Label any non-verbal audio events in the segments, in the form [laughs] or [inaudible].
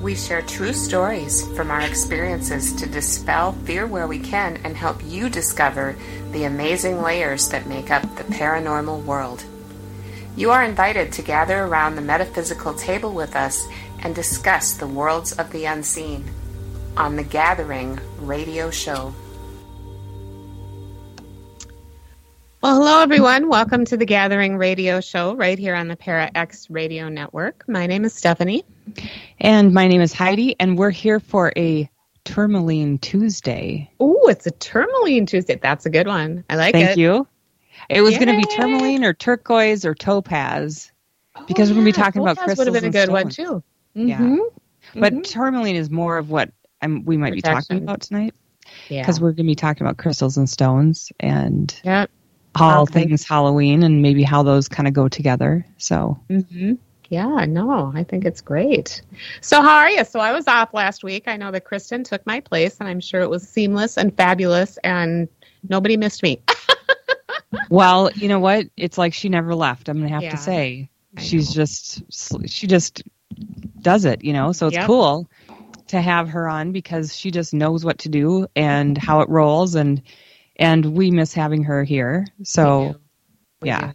We share true stories from our experiences to dispel fear where we can and help you discover the amazing layers that make up the paranormal world. You are invited to gather around the metaphysical table with us and discuss the worlds of the unseen on the Gathering radio show. Well, hello, everyone. Welcome to the Gathering Radio Show right here on the Para X Radio Network. My name is Stephanie. And my name is Heidi, and we're here for a Tourmaline Tuesday. Oh, it's a Tourmaline Tuesday. That's a good one. I like Thank it. Thank you. It was going to be tourmaline or turquoise or topaz Oh, because we're going to be yeah, talking about Topaz crystals. would have been a good one, too. Yeah. Mhm. But Mhm. tourmaline is more of what I'm, we might be talking about tonight Yeah. because we're going to be talking about crystals and stones and yeah. all Okay. things Halloween and maybe how those kind of go together. So hmm Yeah, no, I think it's great. So, how are you? So, I was off last week. I know that Kristen took my place, and I'm sure it was seamless and fabulous, and nobody missed me. [laughs] Well, you know what? It's like she never left. I'm gonna have Yeah, to say I she's know. just she just does it. You know, so it's Yep. cool to have her on because she just knows what to do and how it rolls, and and we miss having her here. So yeah.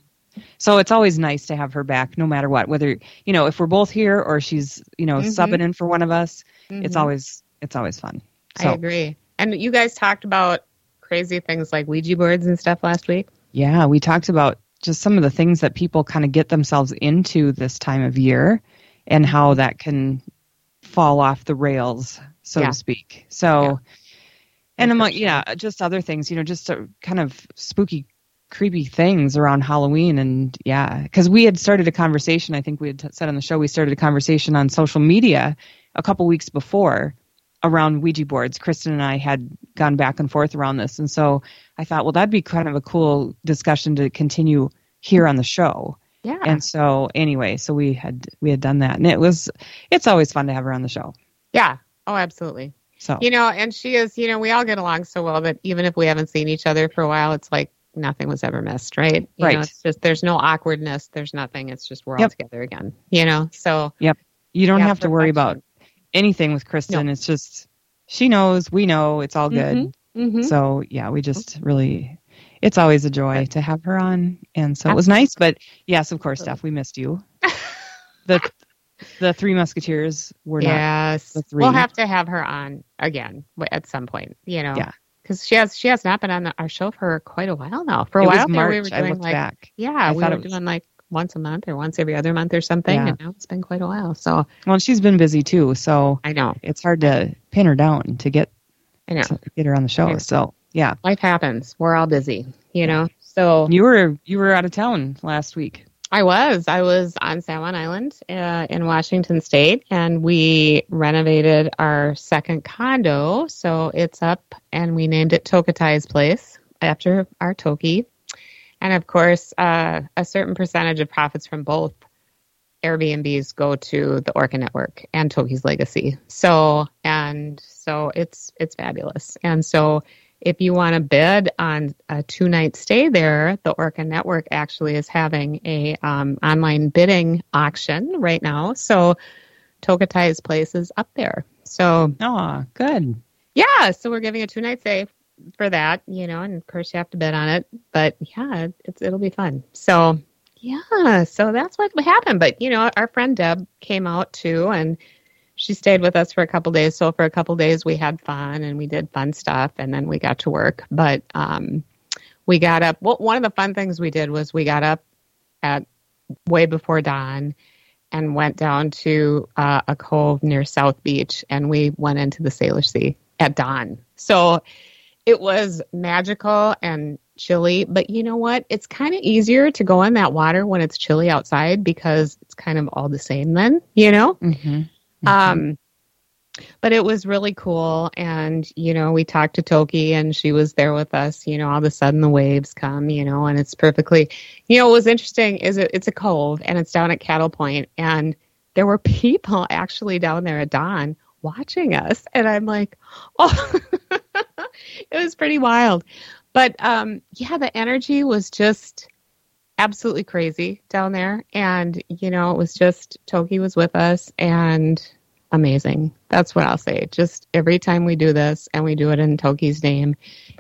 So it's always nice to have her back, no matter what. Whether you know if we're both here or she's you know Mhm. subbing in for one of us, it's Mhm. always it's always fun. I agree. And you guys talked about crazy things like Ouija boards and stuff last week. Yeah, we talked about just some of the things that people kind of get themselves into this time of year and how that can fall off the rails, so Yeah. to speak. So, Yeah. and among, yeah, just other things, you know, just kind of spooky, creepy things around Halloween. And yeah, because we had started a conversation, I think we had t- said on the show, we started a conversation on social media a couple weeks before around Ouija boards. Kristen and I had gone back and forth around this. And so I thought, well, that'd be kind of a cool discussion to continue here on the show. Yeah. And so anyway, so we had we had done that and it was it's always fun to have her on the show. yeah. Oh, absolutely. So You know, and she is, you know, we all get along so well that even if we haven't seen each other for a while, it's like nothing was ever missed, right? You Right. Know, it's just, there's no awkwardness. There's nothing. It's just we're all together again, you know? So, yep. you don't Yeah, have to worry about anything with Kristen. It's just she knows, we know, it's all good. Mhm. So yeah, we just really it's always a joy to have her on. And so it was nice, but yes, of course, Steph, we missed you. [laughs] the the three musketeers were not yes. the three. We'll have to have her on again at some point, you know? Yeah. Because she has she has not been on the, our show for quite a while now. For a it while was March. we were I doing looked like back. yeah, I we were was- doing like once a month or once every other month or something, Yeah. and now it's been quite a while. So Well, she's been busy too, so I know, it's hard to pin her down to get I know. to get her on the show. So yeah, Life happens. We're all busy, you know. So you were you were out of town last week. I was. I was on San Juan Island uh, in Washington State, and we renovated our second condo. So it's up, and we named it Tokitae's Place after our Toki. And of course, uh, a certain percentage of profits from both Airbnbs go to the Orca Network and Toki's Legacy. So and so it's it's fabulous. And so if you want to bid on a two night stay there, the Orca Network actually is having a um, online bidding auction right now. So Tokitae's place is up there. So Oh, good. yeah, so we're giving a two night stay for that, you know, and of course you have to bid on it, but yeah, it's it'll be fun. So yeah, so that's what happened. But you know, our friend Deb came out too, and she stayed with us for a couple days. So for a couple days we had fun and we did fun stuff and then we got to work. But um, we got up. Well, one of the fun things we did was we got up at way before dawn and went down to uh, a cove near South Beach and we went into the Salish Sea at dawn. So it was magical and chilly, but you know what? It's kind of easier to go in that water when it's chilly outside because it's kind of all the same then, you know? Mm-hmm. Mm-hmm. Um, but it was really cool. And, you know, we talked to Toki and she was there with us. You know, all of a sudden the waves come, you know, and it's perfectly, you know, what was interesting is it, it's a cove and it's down at Cattle Point And there were people [laughs] actually down there at dawn watching us. And I'm like, [laughs] oh, it was pretty wild. But um, yeah, the energy was just absolutely crazy down there. And, you know, it was just Toki was with us and amazing. That's what I'll say. Just every time we do this and we do it in Toki's name,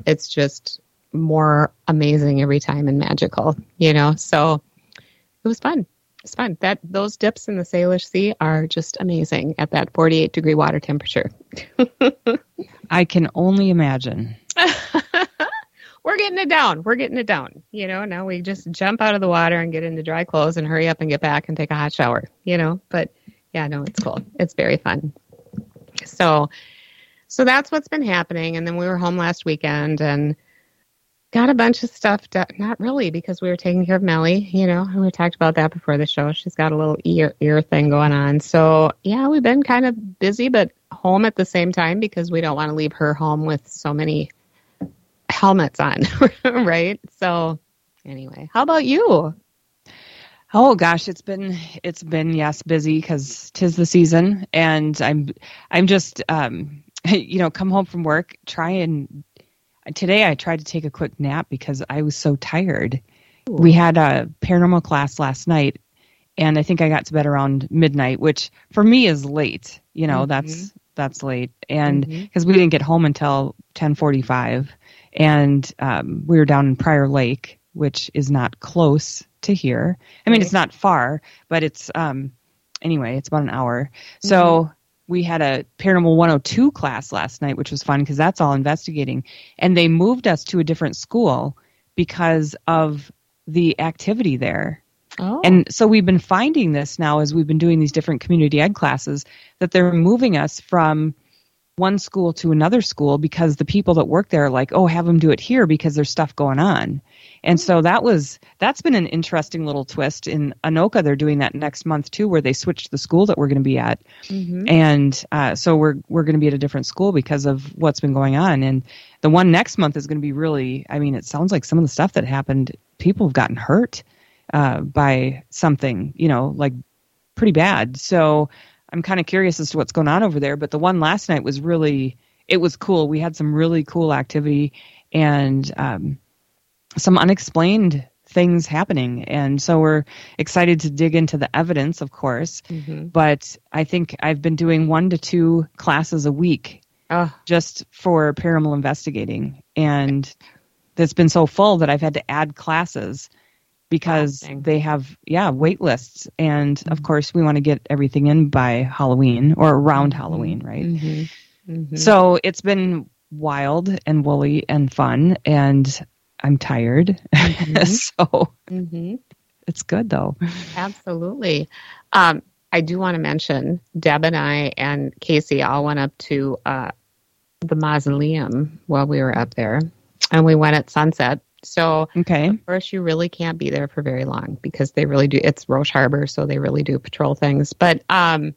it's just more amazing every time and magical, you know? So it was fun. It's fun. That those dips in the Salish Sea are just amazing at that 48 degree water temperature. [laughs] I can only imagine. [laughs] we're getting it down. We're getting it down. You know, now we just jump out of the water and get into dry clothes and hurry up and get back and take a hot shower, you know. But yeah, no, it's cool. It's very fun. So, so that's what's been happening. And then we were home last weekend and got a bunch of stuff. Not really, because we were taking care of Melly, you know, we talked about that before the show. She's got a little ear, ear thing going on. So, yeah, we've been kind of busy, but home at the same time because we don't want to leave her home with so many helmets on, [laughs] right? So anyway, how about you? Oh gosh, it's been it's been yes busy because tis the season, and I'm I'm just um [laughs] you know come home from work try and today I tried to take a quick nap because I was so tired. Ooh. We had a paranormal class last night, and I think I got to bed around midnight, which for me is late. You know, mm-hmm. that's that's late, and because mm-hmm. we didn't get home until ten forty five and um, we were down in Prior Lake, which is not close to here. I mean, right. it's not far, but it's um, anyway, it's about an hour. Mm-hmm. So we had a Paranormal 102 class last night, which was fun because that's all investigating, and they moved us to a different school because of the activity there. Oh. And so we've been finding this now as we've been doing these different community ed classes that they're moving us from one school to another school because the people that work there are like, oh, have them do it here because there's stuff going on. And so that was that's been an interesting little twist in Anoka. They're doing that next month too, where they switched the school that we're going to be at, mm-hmm. and uh, so we're we're going to be at a different school because of what's been going on. And the one next month is going to be really. I mean, it sounds like some of the stuff that happened, people have gotten hurt uh, by something, you know, like pretty bad. So I'm kind of curious as to what's going on over there. But the one last night was really, it was cool. We had some really cool activity and um, some unexplained things happening. And so we're excited to dig into the evidence, of course. Mm-hmm. But I think I've been doing one to two classes a week oh. just for paranormal investigating. And that's been so full that I've had to add classes because they have yeah wait lists and of mm-hmm. course we want to get everything in by halloween or around mm-hmm. halloween right mm-hmm. Mm-hmm. so it's been wild and woolly and fun and i'm tired mm-hmm. [laughs] so mm-hmm. it's good though absolutely um, i do want to mention deb and i and casey all went up to uh, the mausoleum while we were up there and we went at sunset so, okay. Of course, you really can't be there for very long because they really do. It's Roche Harbor, so they really do patrol things. But, um,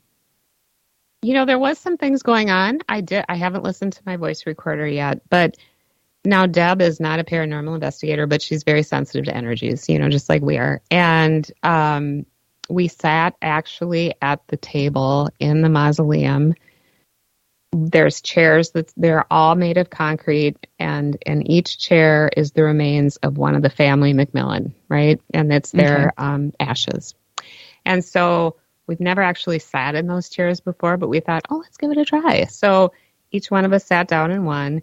you know, there was some things going on. I did. I haven't listened to my voice recorder yet, but now Deb is not a paranormal investigator, but she's very sensitive to energies. You know, just like we are. And um, we sat actually at the table in the mausoleum there's chairs that they're all made of concrete and in each chair is the remains of one of the family McMillin, right? And it's their okay. um, ashes. And so we've never actually sat in those chairs before, but we thought, oh, let's give it a try. So each one of us sat down in one.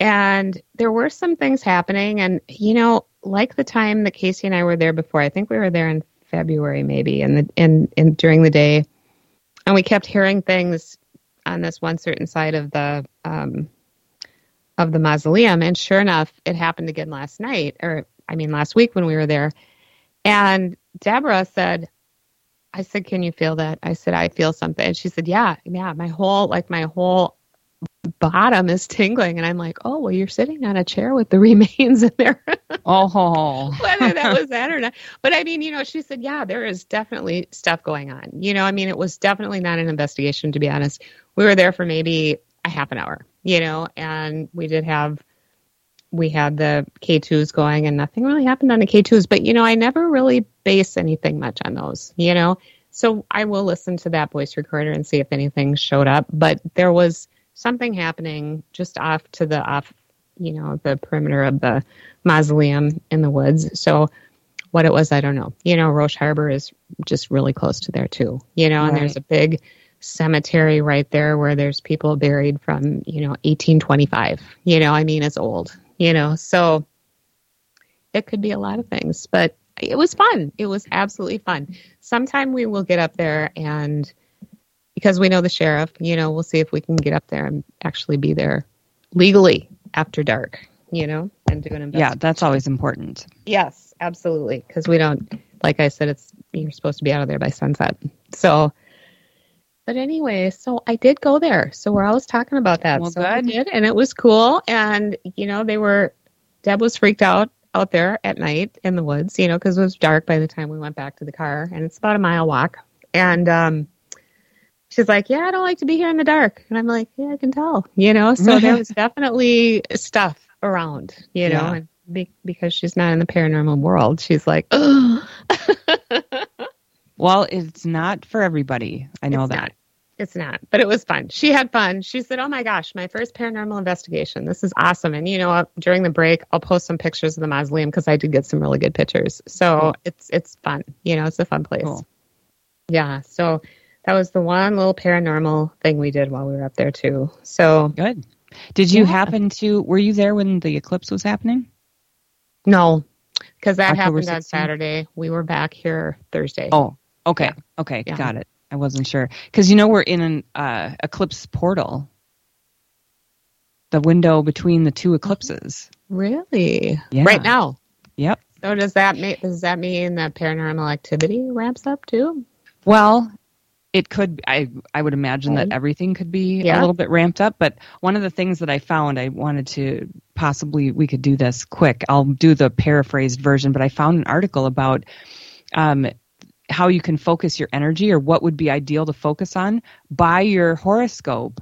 And there were some things happening. And, you know, like the time that Casey and I were there before, I think we were there in February maybe, and the, in, in during the day and we kept hearing things on this one certain side of the um, of the mausoleum. And sure enough, it happened again last night, or I mean last week when we were there. And Deborah said, I said, Can you feel that? I said, I feel something. And she said, Yeah, yeah, my whole like my whole bottom is tingling and i'm like oh well you're sitting on a chair with the [laughs] remains in there. Oh. [laughs] Whether that was that or not. But i mean you know she said yeah there is definitely stuff going on. You know i mean it was definitely not an investigation to be honest. We were there for maybe a half an hour you know and we did have we had the k2s going and nothing really happened on the k2s but you know i never really base anything much on those you know. So i will listen to that voice recorder and see if anything showed up. But there was something happening just off to the off, you know, the perimeter of the mausoleum in the woods. So what it was, I don't know. You know, Roche Harbor is just really close to there too. You know, right. and there's a big cemetery right there where there's people buried from, you know, 1825. You know, I mean, it's old, you know, so it could be a lot of things, but it was fun. It was absolutely fun. Sometime we will get up there and because we know the sheriff, you know, we'll see if we can get up there and actually be there legally after dark, you know, and do an investigation. Yeah, that's always important. Yes, absolutely. Because we don't, like I said, it's you're supposed to be out of there by sunset. So, but anyway, so I did go there. So we're always talking about that. Well, so good. I did, and it was cool. And you know, they were. Deb was freaked out out there at night in the woods, you know, because it was dark by the time we went back to the car, and it's about a mile walk. And um, she's like, "Yeah, I don't like to be here in the dark," and I'm like, "Yeah, I can tell," you know. So there was definitely stuff around, you know, Yeah. and be, because she's not in the paranormal world, she's like, "Oh, [laughs] Well, it's not for everybody. I know It's that. not. It's not, but it was fun. She had fun. She said, "Oh my gosh, my first paranormal investigation. This is awesome." And you know, during the break, I'll post some pictures of the mausoleum because I did get some really good pictures. So Cool. it's it's fun. You know, it's a fun place. Cool. Yeah. So that was the one little paranormal thing we did while we were up there too. So Good. Did you Yeah. happen to? Were you there when the eclipse was happening? no, because that October happened on Saturday. We were back here Thursday. Oh, okay, Yeah. okay, Yeah. got it. I wasn't sure because you know we're in an uh, eclipse portal, the window between the two eclipses. really? Yeah. Right now. Yep. So does that make does that mean that paranormal activity ramps up too? Well, it could. I I would imagine that everything could be a little bit ramped up. But one of the things that I found, I wanted to possibly we could do this quick. I'll do the paraphrased version, but I found an article about um, how you can focus your energy or what would be ideal to focus on by your horoscope.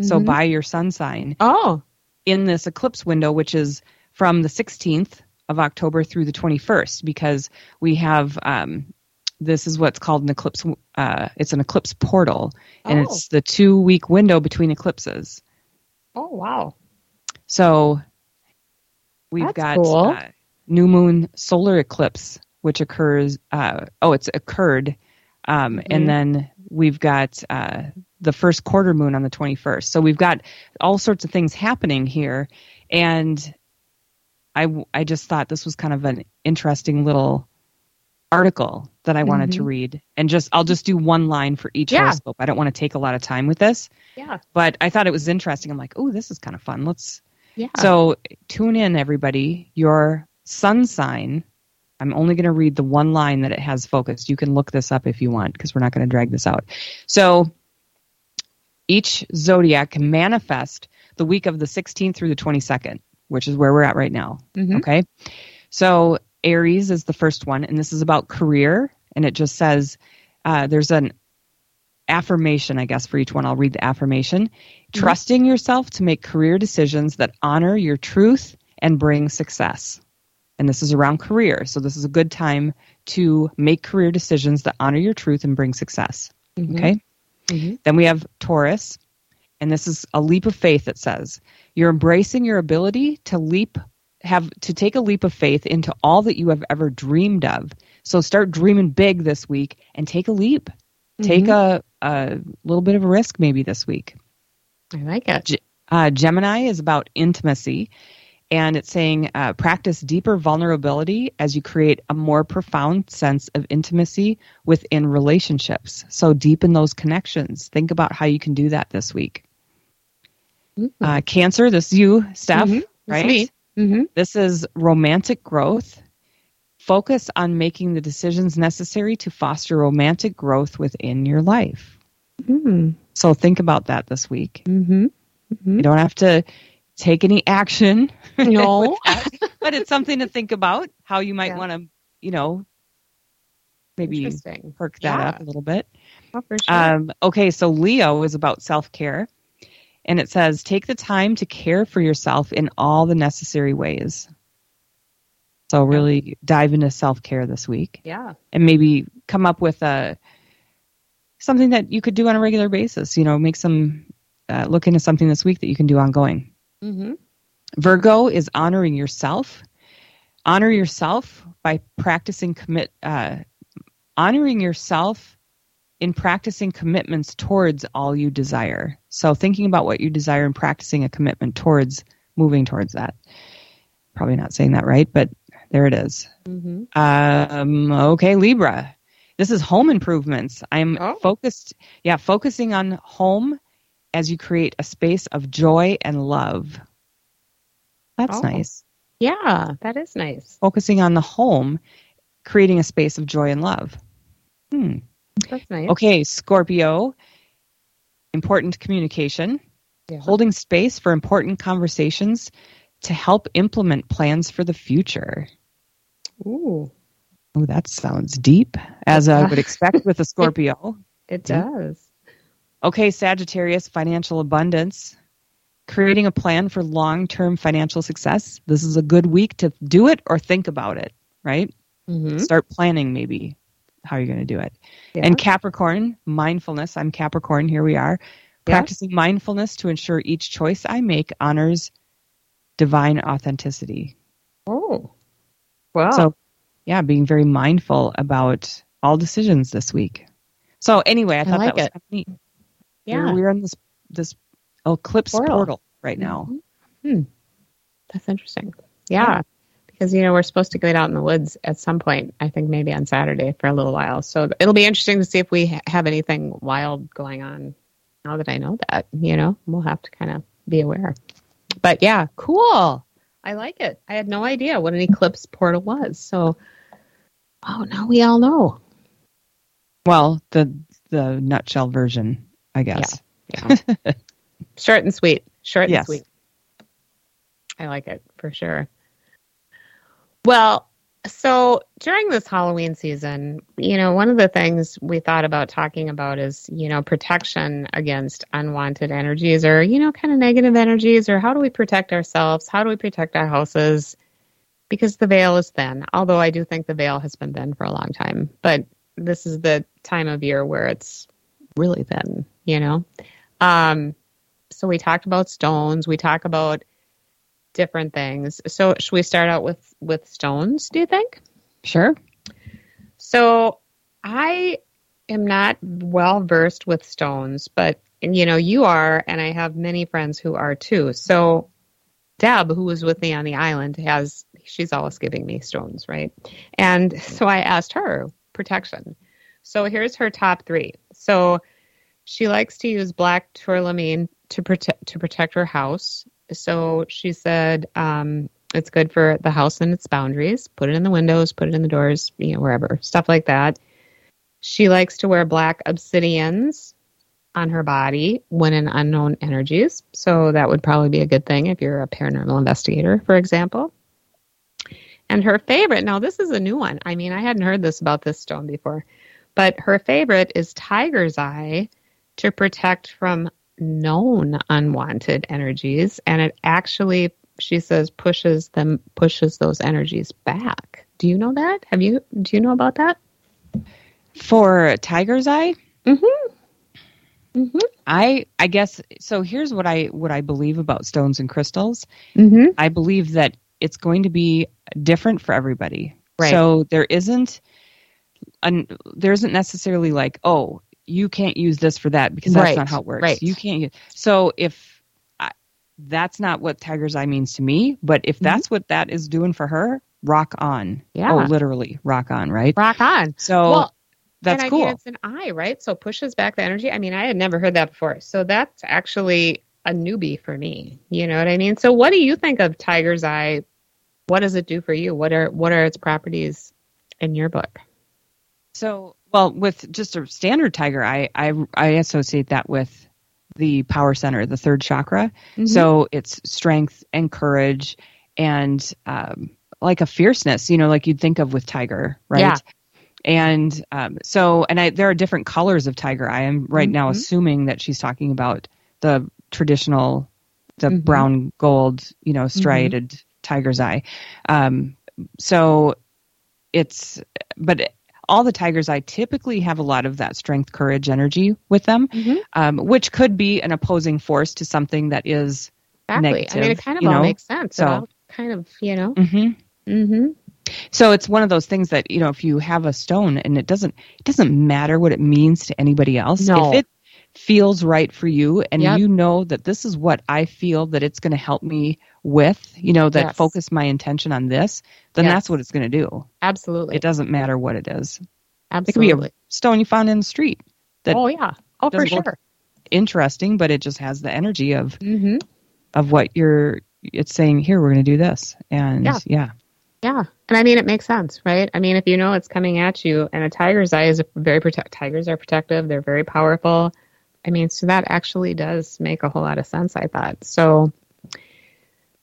So Mhm. by your sun sign Oh, in this eclipse window, which is from the 16th of October through the 21st, because we have um, this is what's called an eclipse. Uh, it's an eclipse portal, and Oh. it's the two week window between eclipses. oh wow. So we've That's got cool. uh, new moon solar eclipse, which occurs. Uh, oh, it's occurred, um, Mhm. and then we've got uh, the first quarter moon on the 21st. So we've got all sorts of things happening here, and I I just thought this was kind of an interesting little article that I wanted to Mhm. read, and just I'll just do one line for each Yeah. horoscope. I don't want to take a lot of time with this, Yeah. but I thought it was interesting. I'm like, oh, this is kind of fun. Let's Yeah. so tune in, everybody. Your sun sign. I'm only going to read the one line that it has focused. You can look this up if you want because we're not going to drag this out. So each zodiac can manifest the week of the 16th through the 22nd, which is where we're at right now. Mhm. Okay. So Aries is the first one, and this is about career. And it just says uh, there's an affirmation, I guess, for each one. I'll read the affirmation. Trusting yourself to make career decisions that honor your truth and bring success. And this is around career. So this is a good time to make career decisions that honor your truth and bring success. Mhm. Okay. Mhm. Then we have Taurus, and this is a leap of faith. It says you're embracing your ability to leap, have to take a leap of faith into all that you have ever dreamed of. So start dreaming big this week and take a leap. Take a, a little bit of a risk maybe this week. I like it. Uh, Gemini is about intimacy, and it's saying uh, practice deeper vulnerability as you create a more profound sense of intimacy within relationships. So deepen those connections. Think about how you can do that this week. Mm-hmm. Uh, cancer, this is you, Steph, Mhm. That's right? Mm-hmm. This is romantic growth. Focus on making the decisions necessary to foster romantic growth within your life. Mm-hmm. So think about that this week. Mm-hmm. You don't have to take any action, [laughs] No. that, but it's something to think about how you might Yeah. want to, you know, maybe perk that Yeah. up a little bit. Oh, for sure. Um, okay, so Leo is about self care. And it says, take the time to care for yourself in all the necessary ways. So, really dive into self care this week yeah. and maybe come up with a something that you could do on a regular basis. You know, make some, uh, look into something this week that you can do ongoing. Mm-hmm. Virgo is honoring yourself. Honor yourself by practicing commit, uh, honoring yourself in practicing commitments towards all you desire. So thinking about what you desire and practicing a commitment towards moving towards that. Probably not saying that right, but there it is. Mm-hmm. Um, okay, Libra. This is home improvements. I'm Oh. focused, yeah, focusing on home as you create a space of joy and love. That's Oh. nice. Yeah, that is nice. Focusing on the home, creating a space of joy and love. Hmm. That's nice. Okay, Scorpio. Important communication, Yeah. holding space for important conversations to help implement plans for the future. Ooh, Oh, that sounds deep, as I would expect with a [laughs] Scorpio. it does. Okay, Sagittarius, financial abundance. Creating a plan for long term financial success. This is a good week to do it or think about it, right? Mm-hmm. Start planning maybe how are you're going to do it. Yeah. And Capricorn, mindfulness. I'm Capricorn. Here we are. Yeah. Practicing mindfulness to ensure each choice I make honors divine authenticity. Oh, wow. So, yeah, being very mindful about all decisions this week. So, anyway, I thought like that was it. kind of neat. yeah, We're, in this this eclipse Portal. portal, right now. Hmm, that's interesting. Yeah. Because, you know, we're supposed to get out in the woods at some point, I think maybe on Saturday for a little while. So it'll be interesting to see if we ha- have anything wild going on now that I know that, you know, we'll have to kind of be aware. But yeah, cool. I like it. I had no idea what an eclipse portal was. So, oh, now we all know. Well, the the nutshell version, I guess. Yeah. [laughs] Short and sweet. Short and Yes. sweet. I like it for sure. Well, so during this Halloween season, you know, one of the things we thought about talking about is, you know, protection against unwanted energies or, you know, kind of negative energies or how do we protect ourselves? How do we protect our houses? Because the veil is thin, although I do think the veil has been thin for a long time. But this is the time of year where it's really thin, you know? Um, so we talked about stones. We talk about different things. So should we start out with with stones? Do you think? Sure. So I am not well versed with stones, but you know you are, and I have many friends who are too. So Deb, who was with me on the island, has she's always giving me stones, right? And so I asked her protection. So here's her top three. So she likes to use black tourmaline to protect to protect her house. So she said um, it's good for the house and its boundaries. Put it in the windows, put it in the doors, you know, wherever, stuff like that. She likes to wear black obsidians on her body when in unknown energies. So that would probably be a good thing if you're a paranormal investigator, for example. And her favorite, now this is a new one. I mean, I hadn't heard this about this stone before, but her favorite is tiger's eye to protect from known unwanted energies. And it actually, she says, pushes them, pushes those energies back. Do you know that? Have you, do you know about that? For tiger's eye, Mm-hmm. Mm-hmm. I I guess so here's what I what I believe about stones and crystals. Mm-hmm. I believe that it's going to be different for everybody. Right. So there isn't an there isn't necessarily like, oh, you can't use this for that because that's Right, not how it works. right. You can't use so if I, that's not what tiger's eye means to me. But if that's mm-hmm. what that is doing for her, rock on. Yeah. Oh, literally, rock on, right? Rock on. So well, that's and I cool. mean, it's an eye, right? So pushes back the energy. I mean, I had never heard that before. So that's actually a newbie for me. You know what I mean? So what do you think of tiger's eye? What does it do for you? What are what are its properties in your book? So, well, with just a standard tiger eye, I I associate that with the power center, the third chakra. Mm-hmm. So it's strength and courage and um, like a fierceness, you know, like you'd think of with tiger, right? Yeah. And um, so, and I there are different colors of tiger eye. I'm right now Mhm. assuming that she's talking about the traditional, the Mhm. brown gold, you know, striated tiger's eye. Um, so it's, but all the tiger's eye typically have a lot of that strength, courage, energy with them, Mhm. um, which could be an opposing force to something that is. Exactly. I mean, it kind of all know? makes sense. So- kind of, you know. hmm Mm-hmm. So it's one of those things that you know, if you have a stone and it doesn't, it doesn't matter what it means to anybody else. No. If it feels right for you, and Yep. you know that this is what I feel that it's going to help me with, you know, that Yes. focus my intention on this, then Yes. that's what it's going to do. Absolutely. It doesn't matter what it is. Absolutely. It could be a stone you found in the street. that oh yeah. Oh for sure. Interesting, but it just has the energy of Mm-hmm. of what you're. It's saying here we're going to do this, and Yeah. yeah, Yeah. And I mean, it makes sense, right? I mean, if you know it's coming at you, and a tiger's eye is a very protect. Tigers are protective. They're very powerful. I mean, so that actually does make a whole lot of sense. I thought so.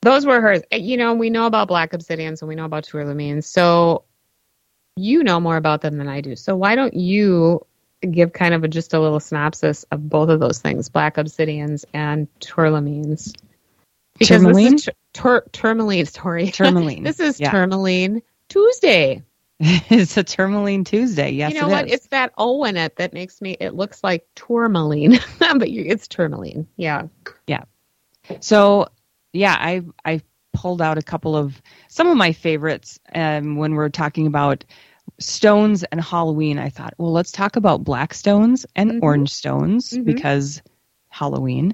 Those were hers. You know, we know about black obsidians and we know about tourmaline. So you know more about them than I do. So why don't you give kind of a, just a little synopsis of both of those things, black obsidians and tourmalines? Because Tourmaline? this is tur- tourmaline story. [laughs] Tourmaline. this is Yeah. tourmaline Tuesday. [laughs] it's a tourmaline Tuesday. Yes, you know it what? is. It's that O in it that makes me. It looks like tourmaline, [laughs] but you, it's tourmaline. Yeah, yeah. So, yeah, I I pulled out a couple of some of my favorites um, when we're talking about stones and Halloween. I thought, well, let's talk about black stones and Mhm. orange stones Mhm. because Halloween,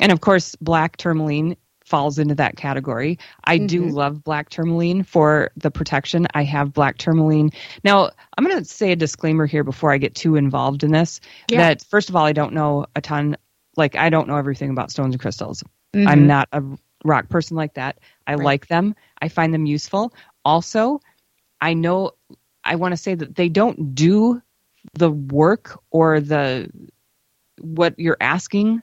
and of course, black tourmaline falls into that category. I do Mhm. love black tourmaline for the protection. I have black tourmaline. Now, I'm going to say a disclaimer here before I get too involved in this. Yeah. That first of all, I don't know a ton. Like I don't know everything about stones and crystals. Mhm. I'm not a rock person like that. I Right. like them. I find them useful. Also, I know I want to say that they don't do the work or the what you're asking.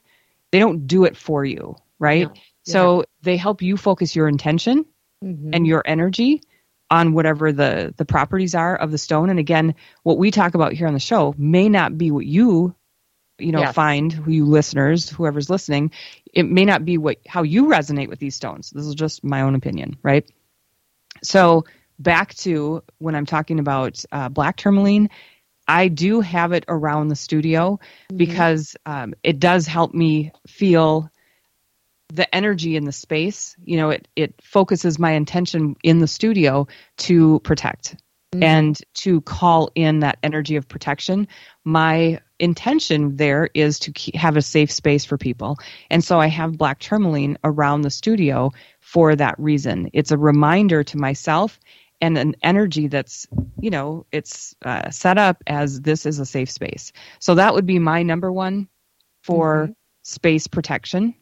They don't do it for you, right? No. So they help you focus your intention Mhm. and your energy on whatever the the properties are of the stone and again what we talk about here on the show may not be what you you know Yes. find who you listeners whoever's listening it may not be what how you resonate with these stones this is just my own opinion right so back to when i'm talking about uh, black tourmaline i do have it around the studio Mhm. because um, it does help me feel the energy in the space you know it it focuses my intention in the studio to protect Mhm. and to call in that energy of protection my intention there is to keep, have a safe space for people and so i have black tourmaline around the studio for that reason it's a reminder to myself and an energy that's you know it's uh, set up as this is a safe space so that would be my number one for space protection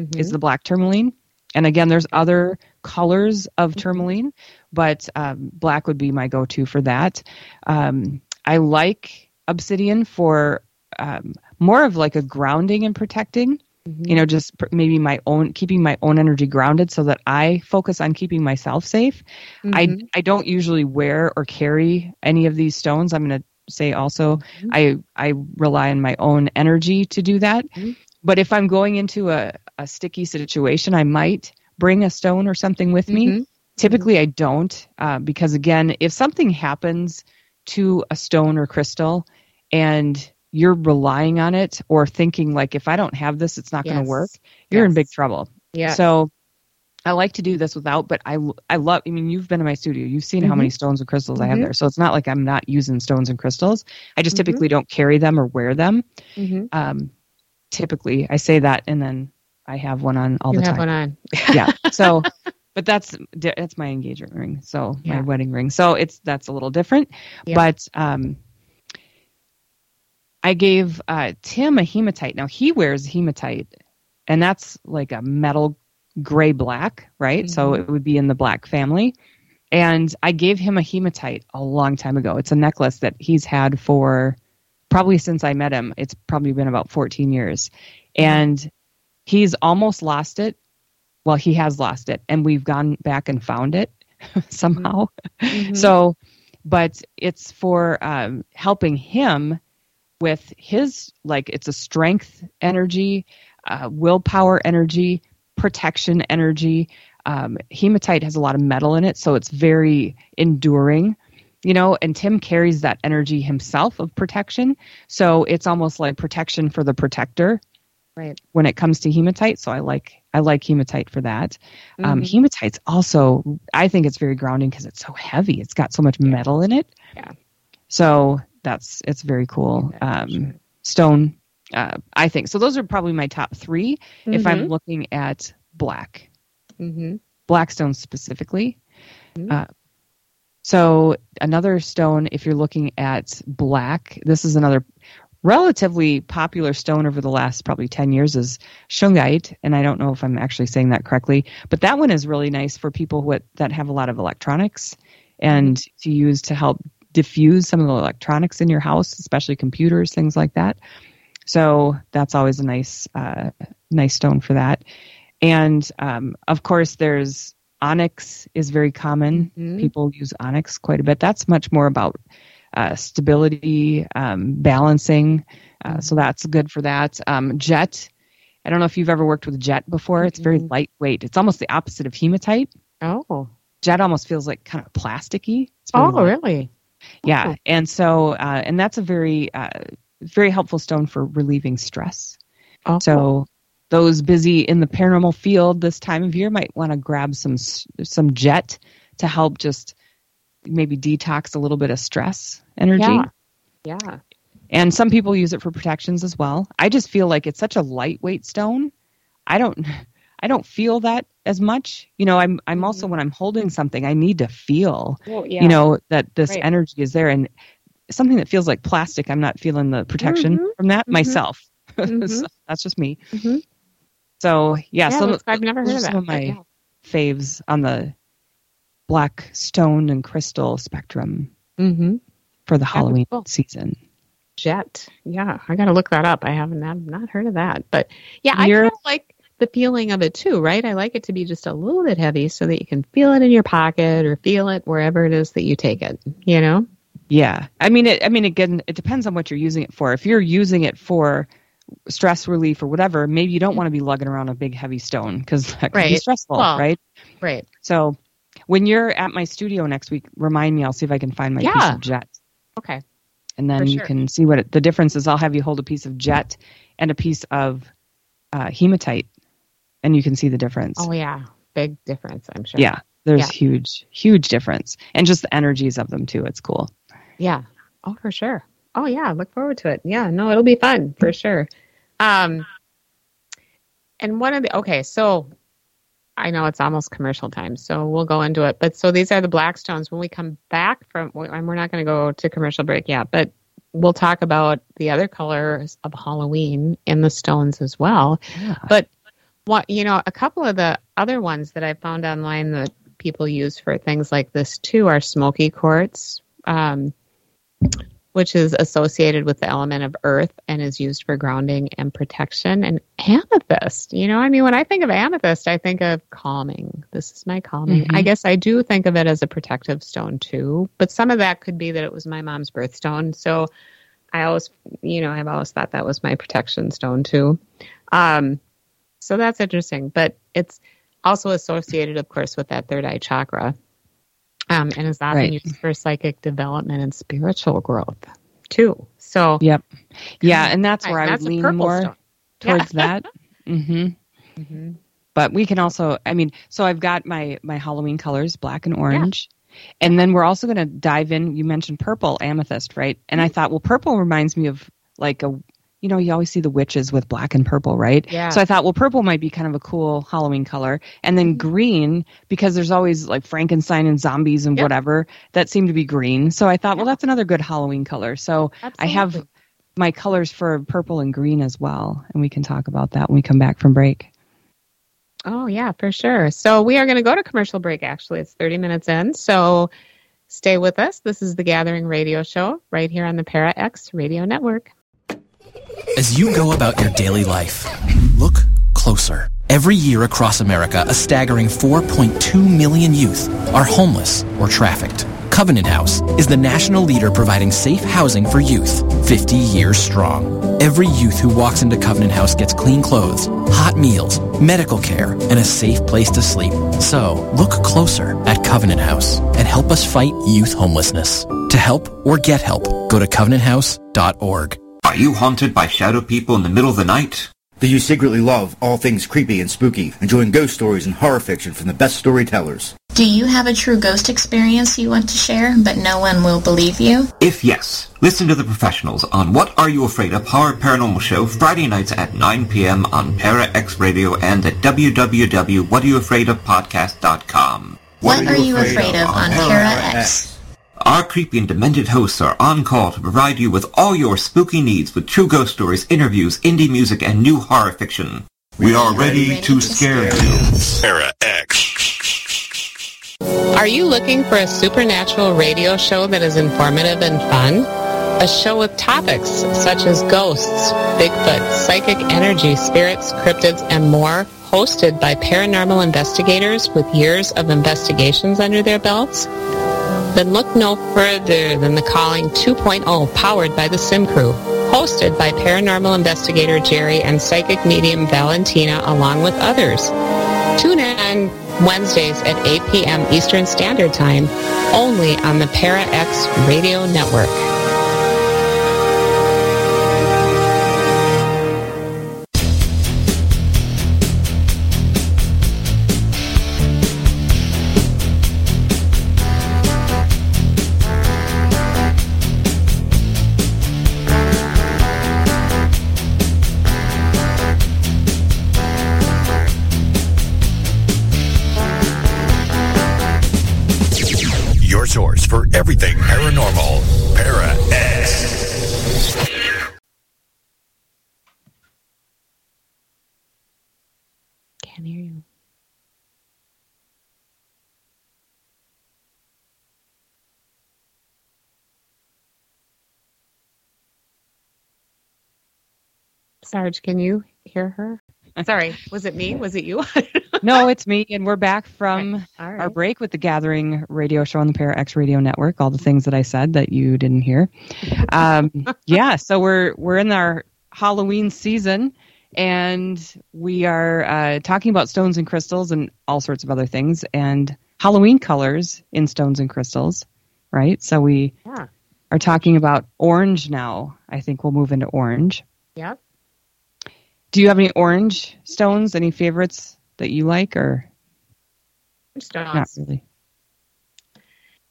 Mhm. is the black tourmaline. And again, there's other colors of tourmaline, but um, black would be my go-to for that. Um, I like obsidian for um, more of like a grounding and protecting. Mhm. You know, just pr- maybe my own keeping my own energy grounded so that I focus on keeping myself safe. I Mhm. I don't usually wear or carry any of these stones. I'm going to say also Mhm. I I rely on my own energy to do that. Mhm. But if I'm going into a, a sticky situation, I might bring a stone or something with me. Mhm. Typically, I don't uh, because again, if something happens to a stone or crystal, and you're relying on it or thinking like, if I don't have this, it's not going to work, you're in big trouble. Yeah. So I like to do this without, but I I love. I mean, you've been in my studio. You've seen how Mhm. many stones and crystals I have Mhm. there. So it's not like I'm not using stones and crystals. I just Mhm. typically don't carry them or wear them. Um, typically, I say that, and then I have one on all you the have time. one on. [laughs] yeah. So, [laughs] but that's that's my engagement ring. So my wedding ring. So it's that's a little different. Yeah. But um, I gave uh, Tim a hematite. Now he wears hematite, and that's like a metal gray black, right? So Mhm. it would be in the black family. And I gave him a hematite a long time ago. It's a necklace that he's had for probably since I met him. It's probably been about 14 years. And he's almost lost it. Well, he has lost it. And we've gone back and found it [laughs] somehow. Mhm. So, but it's for um, helping him with his, like, it's a strength energy, uh, willpower energy, protection energy. Um, hematite has a lot of metal in it, so it's very enduring, you know. And Tim carries that energy himself of protection, so it's almost like protection for the protector right. when it comes to hematite. So I like I like hematite for that. Um, Mhm. hematite's also I think it's very grounding because it's so heavy. It's got so much metal in it. Yeah. So that's it's very cool. Yeah, Um, sure. Stone, uh, I think so. Those are probably my top 3 if I'm Mhm. looking at black, Mhm. blackstone specifically. Mhm. Uh, so another stone, if you're looking at black, this is another relatively popular stone over the last probably 10 years is shungite and i don't know if i'm actually saying that correctly but that one is really nice for people who, that have a lot of electronics and to use to help diffuse some of the electronics in your house especially computers things like that. So that's always a nice uh, nice stone for that. And um, of course there's onyx is very common. Mhm. people use onyx quite a bit. That's much more about uh, stability, um, balancing. Uh, so that's good for that. Um, jet. I don't know if you've ever worked with jet before. It's very lightweight. It's almost the opposite of hematite. Oh. Jet almost feels like kind of plasticky. Oh, light. really? Yeah, Oh. and so uh, and that's a very uh, very helpful stone for relieving stress. Oh. So those busy in the paranormal field this time of year might want to grab some some jet to help just maybe detox a little bit of stress energy. Yeah. Yeah. And some people use it for protections as well. I just feel like it's such a lightweight stone. I don't [laughs] I don't feel that as much. You know, I'm I'm also when I'm holding something, I need to feel, Well, yeah. you know, that this Right. energy is there and something that feels like plastic, I'm not feeling the protection Mhm. from that Mhm. myself. Mhm. [laughs] So that's just me. Mhm. So, yeah, Yeah, that's- I've never heard of that. some of my yeah. faves on the black stone and crystal spectrum Mm-hmm. for the that's Halloween cool. season. Jet. Yeah, I got to look that up. I haven't I've not heard of that, but yeah, I You're- kind of like the feeling of it too, right? I like it to be just a little bit heavy so that you can feel it in your pocket or feel it wherever it is that you take it. You know? Yeah, I mean, it, I mean, again, it depends on what you're using it for. If you're using it for stress relief or whatever, maybe you don't want to be lugging around a big heavy stone because that can be stressful, Well, right? Right. So, when you're at my studio next week, remind me. I'll see if I can find my piece of jet, Okay. and then For you can see what it, the difference is. I'll have you hold a piece of jet and a piece of uh, hematite, and you can see the difference. Oh yeah, big difference. I'm sure. yeah, there's Yeah. huge, huge difference, and just the energies of them too. It's cool. Yeah. Oh, for sure. Oh, yeah. Look forward to it. Yeah. No, it'll be fun for sure. Um, and one of the okay, so I know it's almost commercial time, so we'll go into it. But so these are the black stones. When we come back from, and we're not going to go to commercial break yet, but we'll talk about the other colors of Halloween in the stones as well. Yeah. But what you know, a couple of the other ones that I found online that people use for things like this too are smoky quartz, um, which is associated with the element of earth and is used for grounding and protection. And amethyst, you know, I mean, when I think of amethyst, I think of calming. This is my calming. Mhm. I guess I do think of it as a protective stone too, but some of that could be that it was my mom's birthstone. So I always, you know, I've always thought that was my protection stone too. Um, so that's interesting, but it's also associated, of course, with that third eye chakra, um, and is often Right. used for psychic development and spiritual growth too. So Yep. Yeah, and that's Right, where I would lean more stone. Yeah. towards [laughs] that. hmm Mhm. But we can also, I mean, so I've got my my Halloween colors, black and orange, and then we're also going to dive in. You mentioned purple, amethyst, right? And I thought, well, purple reminds me of like a you know, you always see the witches with black and purple, right? Yeah. So I thought, well, purple might be kind of a cool Halloween color. And then Mm-hmm. green, because there's always like Frankenstein and zombies and Yep. whatever that seem to be green. So I thought, well, that's another good Halloween color. So I have my colors for purple and green as well. And we can talk about that when we come back from break. Oh, yeah, for sure. So we are going to go to commercial break, actually. It's 30 minutes in. So stay with us. This is the Gathering Radio Show right here on the Para X Radio Network. As you go about your daily life, look closer. Every year across America, a staggering 4.2 million youth are homeless or trafficked. Covenant House is the national leader providing safe housing for youth, 50 years strong. Every youth who walks into Covenant House gets clean clothes, hot meals, medical care, and a safe place to sleep. So, look closer at Covenant House and help us fight youth homelessness. To help or get help, go to covenanthouse.org. Are you haunted by shadow people in the middle of the night? Do you secretly love all things creepy and spooky, enjoying ghost stories and horror fiction from the best storytellers? Do you have a true ghost experience you want to share, but no one will believe you? If yes, listen to the professionals on What Are You Afraid of Horror Paranormal Show Friday nights at 9 p.m. on Para X Radio and at www.whatareyouafraidofpodcast.com. What, are you afraid of on Para X? Our creepy and demented hosts are on call to provide you with all your spooky needs with true ghost stories, interviews, indie music, and new horror fiction. We are ready to scare you. Para X. Are you looking for a supernatural radio show that is informative and fun? A show with topics such as ghosts, Bigfoot, psychic energy, spirits, cryptids, and more, hosted by paranormal investigators with years of investigations under their belts? Then look no further than the Calling 2.0 powered by the Sim Crew, hosted by paranormal investigator Jerry and psychic medium Valentina along with others. Tune in Wednesdays at 8 p.m. Eastern Standard Time, only on the Para X Radio Network. Sarge, can you hear her? [laughs] Sorry, was it me? Was it you? [laughs] No, it's me, and we're back from All our break with the Gathering radio show on the Para X Radio Network. All the things that I said that you didn't hear. Um, [laughs] yeah, so we're we're in our Halloween season, and we are uh, talking about stones and crystals and all sorts of other things, and Halloween colors in stones and crystals, right? So we Yeah. are talking about orange now. I think we'll move into orange. Yep. Do you have any orange stones? Any favorites that you like, or not really?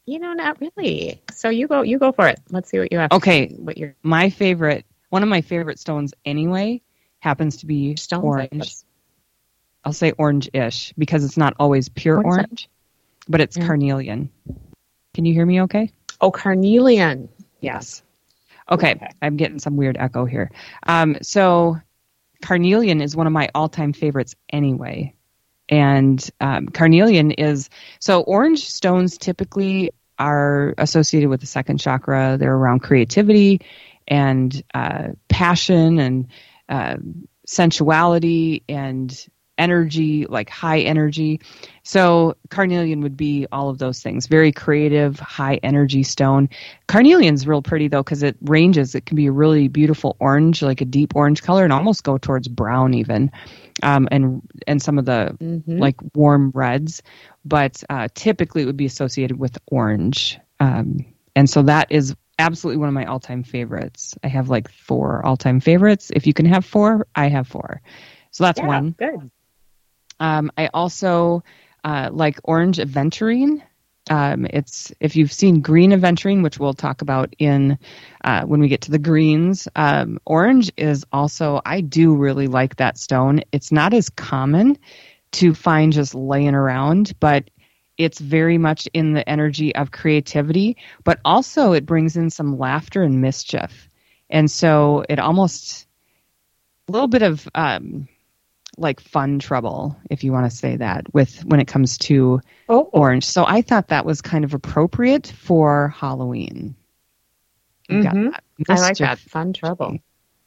You know, not really. So you go. You go for it. Let's see what you have. Okay. What your my favorite one of my favorite stones anyway happens to be stones? Orange i'll say orange-ish because it's not always pure What is that? orange but it's Yeah. carnelian can you hear me okay Oh, carnelian. yes okay, Okay. i'm getting some weird echo here um, so carnelian is one of my all-time favorites anyway. And um, carnelian is so orange stones typically are associated with the second chakra. They're around creativity and uh, passion and uh, sensuality and energy like high energy. So carnelian would be all of those things. Very creative high energy stone. Carnelian's real pretty though because it ranges. It can be a really beautiful orange like a deep orange color and almost go towards brown even um, and and some of the Mhm. like warm reds. But uh, typically it would be associated with orange um, and so that is absolutely one of my all-time favorites. I have like four all-time favorites. If you can have four i have four. So that's Yeah, one. Good. Um, I also uh, like orange aventurine. Um, it's if you've seen green aventurine, which we'll talk about in uh, when we get to the greens. Um, orange is also I do really like that stone. It's not as common to find just laying around, but it's very much in the energy of creativity, but also it brings in some laughter and mischief. And so it almost a little bit of um, like fun trouble, if you want to say that, with when it comes to oh. orange. So I thought that was kind of appropriate for Halloween. Mm-hmm. I like that fun trouble.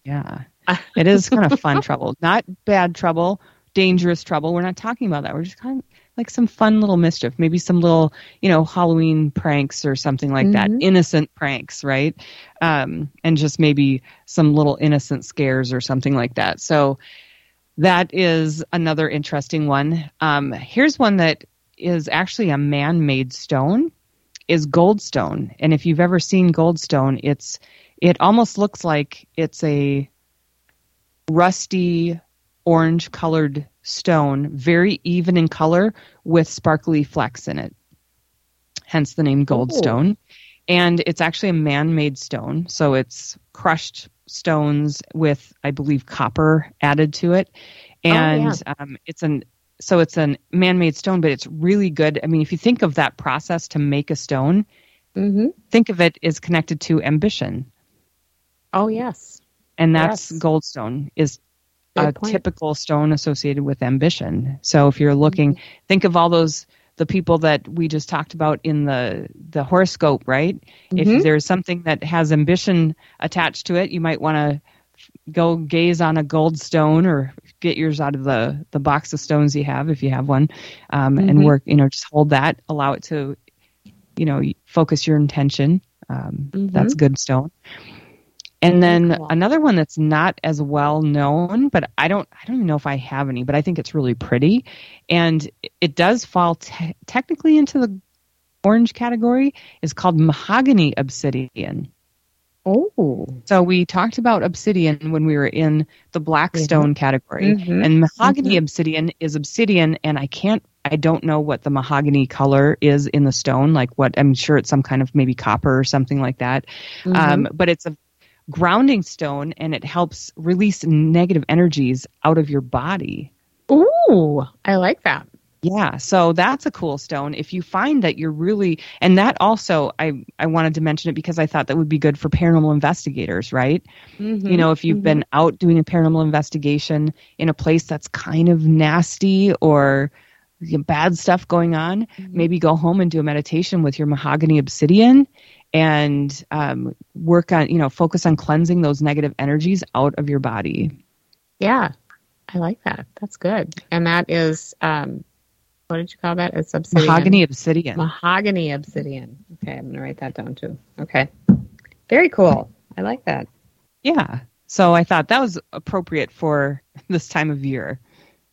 Yeah, it is kind of [laughs] fun trouble, not bad trouble, dangerous trouble. We're not talking about that. We're just kind of like some fun little mischief, maybe some little, you know, Halloween pranks or something like mm-hmm. that, innocent pranks, right? Um, and just maybe some little innocent scares or something like that. So that is another interesting one. Um, here's one that is actually a man-made stone, is goldstone. And if you've ever seen goldstone, it's it almost looks like it's a rusty orange colored stone, very even in color with sparkly flecks in it. Hence the name goldstone. Oh. And it's actually a man made stone. So it's crushed stones with, I believe, copper added to it. And oh, yeah. um, it's an so it's a man-made stone, but it's really good. I mean, if you think of that process to make a stone, mm-hmm. think of it as connected to ambition. Oh yes, and that's yes. goldstone is Good a point. typical stone associated with ambition. So if you're looking, mm-hmm. think of all those the people that we just talked about in the the horoscope, right? Mm-hmm. If there's something that has ambition attached to it, you might want to go gaze on a gold stone or get yours out of the the box of stones you have if you have one, um, mm-hmm. and work. You know, just hold that, allow it to, you know, focus your intention. Um, that's mm-hmm. good stone. And then cool. another one that's not as well known, but I don't I don't even know if I have any, but I think it's really pretty, and it does fall te- technically into the orange category. is called mahogany obsidian. Oh, so we talked about obsidian when we were in the black mm-hmm. stone category, mm-hmm. and mahogany mm-hmm. obsidian is obsidian, and I can't I don't know what the mahogany color is in the stone, like what I'm sure it's some kind of maybe copper or something like that. Mm-hmm. Um, but it's a grounding stone and it helps release negative energies out of your body. Ooh, I like that. Yeah, so that's a cool stone. If you find that you're really, and that also, I I wanted to mention it because I thought that would be good for paranormal investigators, right? Mm-hmm, you know, if you've mm-hmm. been out doing a paranormal investigation in a place that's kind of nasty or bad stuff going on, mm-hmm. maybe go home and do a meditation with your mahogany obsidian and um, work on, you know, focus on cleansing those negative energies out of your body. Yeah, I like that. That's good. And that is, um, what did you call that? It's obsidian. Mahogany obsidian. Mahogany obsidian. Okay, I'm going to write that down too. Okay. Very cool. I like that. Yeah. So I thought that was appropriate for [laughs] this time of year.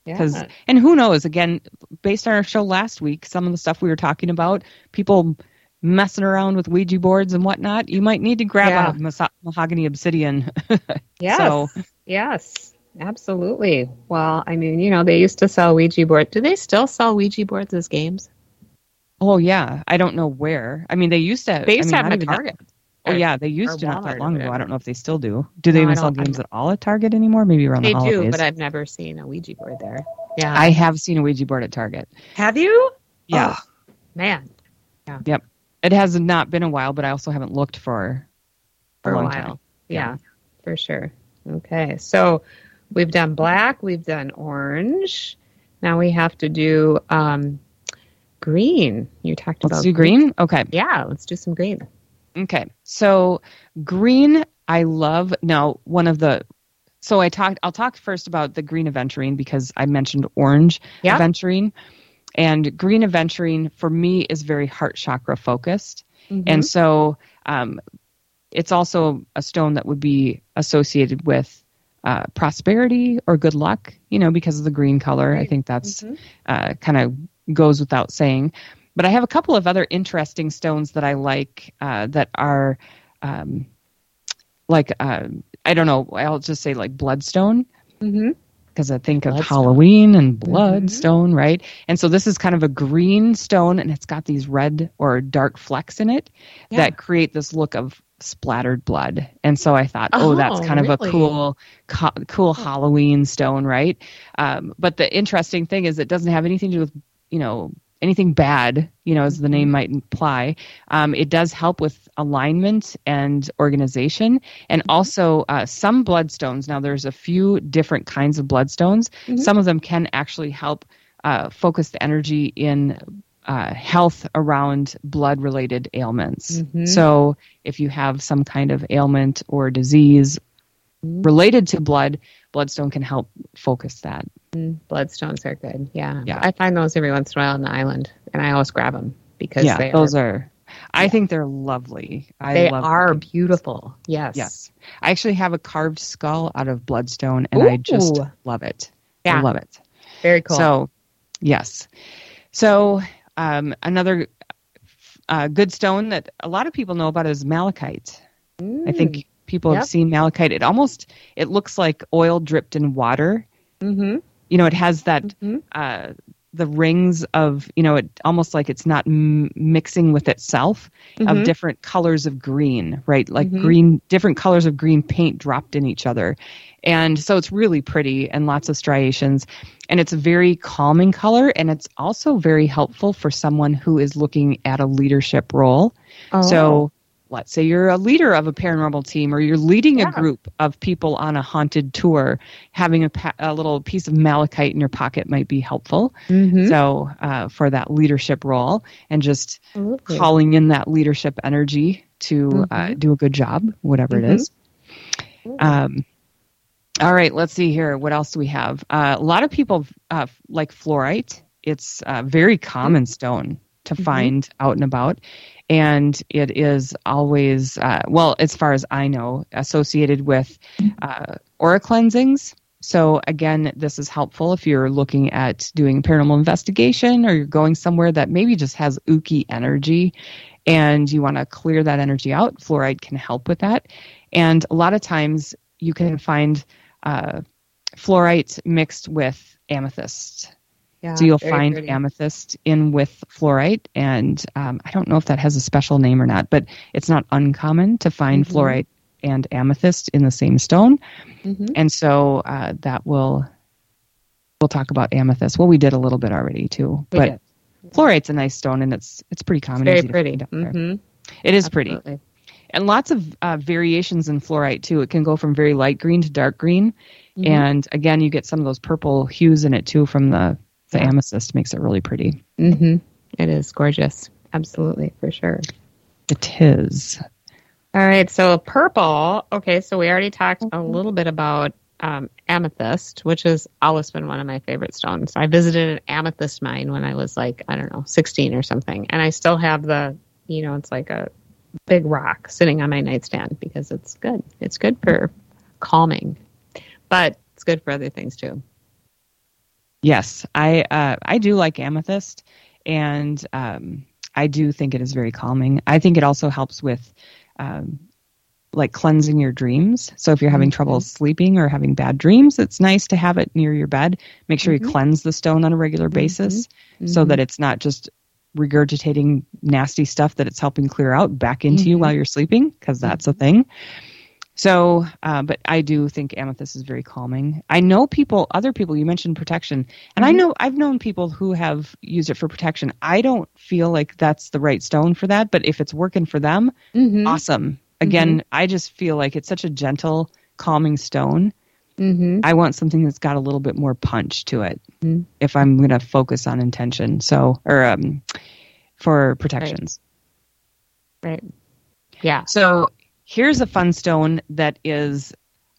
Because yeah. and who knows? Again, based on our show last week, some of the stuff we were talking about, people messing around with Ouija boards and whatnot, you might need to grab yeah. a mas- mahogany obsidian. [laughs] yes. So. Yes. Absolutely. Well, I mean, you know, they used to sell Ouija boards. Do they still sell Ouija boards as games? Oh yeah, I don't know where. I mean, they used to. They used I mean, to have them at Target. Oh yeah, they used to not that long ago. I don't know if they still do. Do they no, even sell games at all at Target anymore? Maybe around they the holidays. They do, but I've never seen a Ouija board there. Yeah, I have seen a Ouija board at Target. Have you? Yeah. Oh, man. Yeah. Yep. It has not been a while, but I also haven't looked for for a, a while. Time. Yeah, yeah, for sure. Okay, so we've done black, we've done orange. Now we have to do um, green. You talked let's about do green. Okay. Yeah, let's do some green. Okay, so green, I love. Now, one of the so I talked. I'll talk first about the green aventurine because I mentioned orange yep. aventurine. And green aventurine for me is very heart chakra focused. Mm-hmm. And so um, it's also a stone that would be associated with uh, prosperity or good luck, you know, because of the green color. Right. I think that's mm-hmm. uh, kind of goes without saying. But I have a couple of other interesting stones that I like uh, that are um, like, uh, I don't know, I'll just say like bloodstone. Mm-hmm because I think of Bloodstone. Halloween and bloodstone, right? And so this is kind of a green stone, and it's got these red or dark flecks in it Yeah. that create this look of splattered blood. And so I thought, oh, that's Oh, kind of a cool, co- cool Halloween stone, right? Um, but the interesting thing is, it doesn't have anything to do with, you know, anything bad, you know, as the name might imply. Um, it does help with alignment and organization, and also uh, some bloodstones. Now, there's a few different kinds of bloodstones. Some of them can actually help uh, focus the energy in uh, health around blood related ailments. So, if you have some kind of ailment or disease related to blood, bloodstone can help focus that. Bloodstones are good. Yeah. Yeah. I find those every once in a while on the island, and I always grab them because yeah, they those are, are. I think they're lovely. I they love are them. beautiful. Yes. Yes, I actually have a carved skull out of bloodstone, and I just love it. Yeah. I love it. Very cool. So, yes. So, um, another uh, good stone that a lot of people know about is malachite. I think people Mm. Yep. have seen malachite. It almost it looks like oil dripped in water. Mm-hmm. You know, it has that Mhm. uh, the rings of you know it almost like it's not m- mixing with itself Mm-hmm. of different colors of green, right? Like green, different colors of green paint dropped in each other. And so it's really pretty and lots of striations. And it's a very calming color. And it's also very helpful for someone who is looking at a leadership role. Oh. So let's say you're a leader of a paranormal team or you're leading Yeah. a group of people on a haunted tour. Having a, pa- a little piece of malachite in your pocket might be helpful. Mhm. So uh, for that leadership role and just Absolutely. calling in that leadership energy to uh, do a good job, whatever it is. Um, all right, let's see here. What else do we have? Uh, a lot of people uh, like fluorite. It's a very common stone to find out and about. And it is always, uh, well, as far as I know, associated with uh, aura cleansings. So, again, this is helpful if you're looking at doing paranormal investigation or you're going somewhere that maybe just has ooky energy and you want to clear that energy out. Fluorite can help with that. And a lot of times you can find uh, fluorite mixed with amethyst. Yeah, So you'll find pretty. amethyst in with fluorite, and um, I don't know if that has a special name or not, but it's not uncommon to find Mm-hmm. fluorite and amethyst in the same stone, Mhm. and so uh, that will we'll talk about amethyst. Well, we did a little bit already too, We but did. fluorite's a nice stone, and it's it's pretty common. Very pretty. find out there. Mhm. It is pretty and lots of uh, variations in fluorite too. It can go from very light green to dark green, Mm-hmm. and again, you get some of those purple hues in it too from the the amethyst. Makes it really pretty. hmm It is gorgeous. Absolutely, for sure. It is. All right, so purple. Okay, so we already talked a little bit about um, amethyst, which has always been one of my favorite stones. I visited an amethyst mine when I was like, I don't know, 16 or something, and I still have the, you know, it's like a big rock sitting on my nightstand because it's good. It's good for calming, but it's good for other things too. Yes, I uh, I do like amethyst, and um, I do think it is very calming. I think it also helps with um, like cleansing your dreams. So if you're having trouble sleeping or having bad dreams, it's nice to have it near your bed. Make sure you cleanse the stone on a regular basis so that it's not just regurgitating nasty stuff that it's helping clear out back into you while you're sleeping, because that's a thing. So, uh, but I do think amethyst is very calming. I know people, other people, you mentioned protection, and I know I've known people who have used it for protection. I don't feel like that's the right stone for that, but if it's working for them, awesome. Again, I just feel like it's such a gentle, calming stone. Mm-hmm. I want something that's got a little bit more punch to it if I'm going to focus on intention. So, or um, for protections. Right. Yeah. So here's a fun stone that is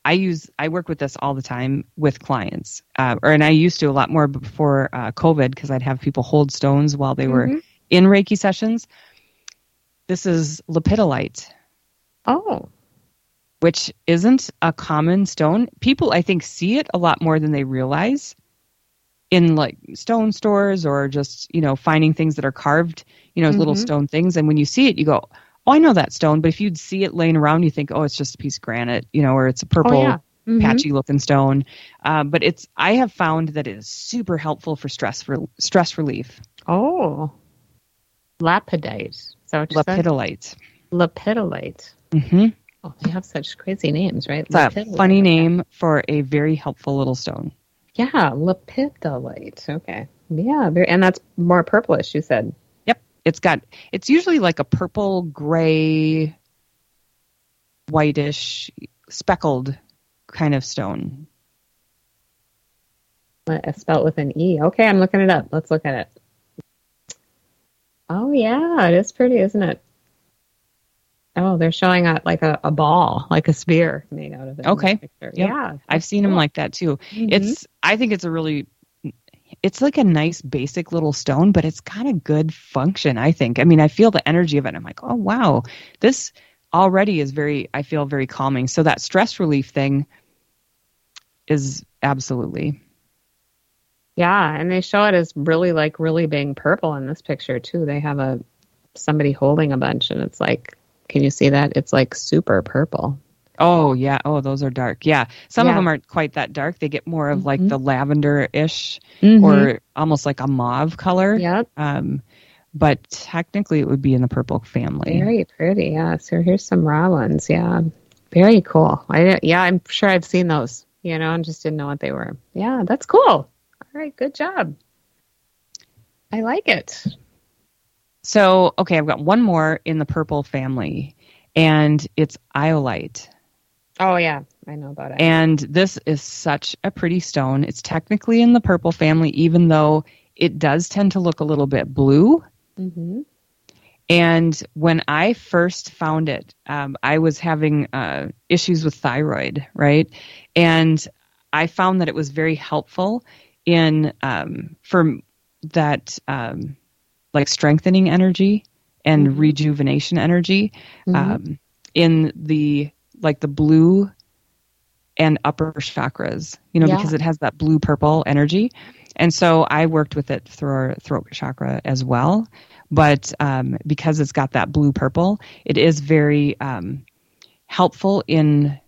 I use I work with this all the time with clients, uh, or and I used to a lot more before uh, COVID because I'd have people hold stones while they were in Reiki sessions. This is lepidolite, Oh. which isn't a common stone. People I think see it a lot more than they realize in like stone stores or just you know finding things that are carved, you know, as little stone things. And when you see it, you go, "Oh, I know that stone." But if you'd see it laying around, you think, "Oh, it's just a piece of granite," you know, or it's a purple yeah. mm-hmm. patchy looking stone. Uh, but it's I have found that it is super helpful for stress for stress relief. Oh, lapidite. So lapidolite. Lapidolite. Mm-hmm. Oh, they have such crazy names, right? It's a funny name for a very helpful little stone. Yeah, lapidolite. Okay. Yeah, and that's more purplish. You said. It's got. It's usually like a purple, gray, whitish, speckled kind of stone. Spelled with an E. Okay, I'm looking it up. Let's look at it. Oh yeah, it is pretty, isn't it? Oh, they're showing a, like a, a ball, like a sphere made out of it. Okay. Yep. Yeah. I've seen cool. them like that too. Mm-hmm. It's I think it's a really it's like a nice basic little stone, but it's got a good function, I think. I mean, I feel the energy of it. I'm like, oh wow, this already is very I feel very calming. So that stress relief thing is absolutely. Yeah, and they show it as really like really being purple in this picture too. They have a somebody holding a bunch and it's like can you see that? It's like super purple. Oh yeah. Oh, those are dark. Yeah. Some yeah. of them aren't quite that dark. They get more of mm-hmm. like the lavender ish mm-hmm. or almost like a mauve color. Yep. Um, but technically it would be in the purple family. Very pretty. Yeah. So here's some raw ones. Yeah. Very cool. I yeah, I'm sure I've seen those. You know, and just didn't know what they were. Yeah, that's cool. All right, good job. I like it. So, okay, I've got one more in the purple family, and it's iolite. Oh, yeah, I know about it. And this is such a pretty stone. It's technically in the purple family, even though it does tend to look a little bit blue. Mm-hmm. And when I first found it, um, I was having uh, issues with thyroid, right? And I found that it was very helpful in um, for that um, like strengthening energy and mm-hmm. rejuvenation energy mm-hmm. um, in the like the blue and upper chakras, you know, yeah. because it has that blue purple energy. And so I worked with it through our throat chakra as well. But um, because it's got that blue purple, it is very um, helpful in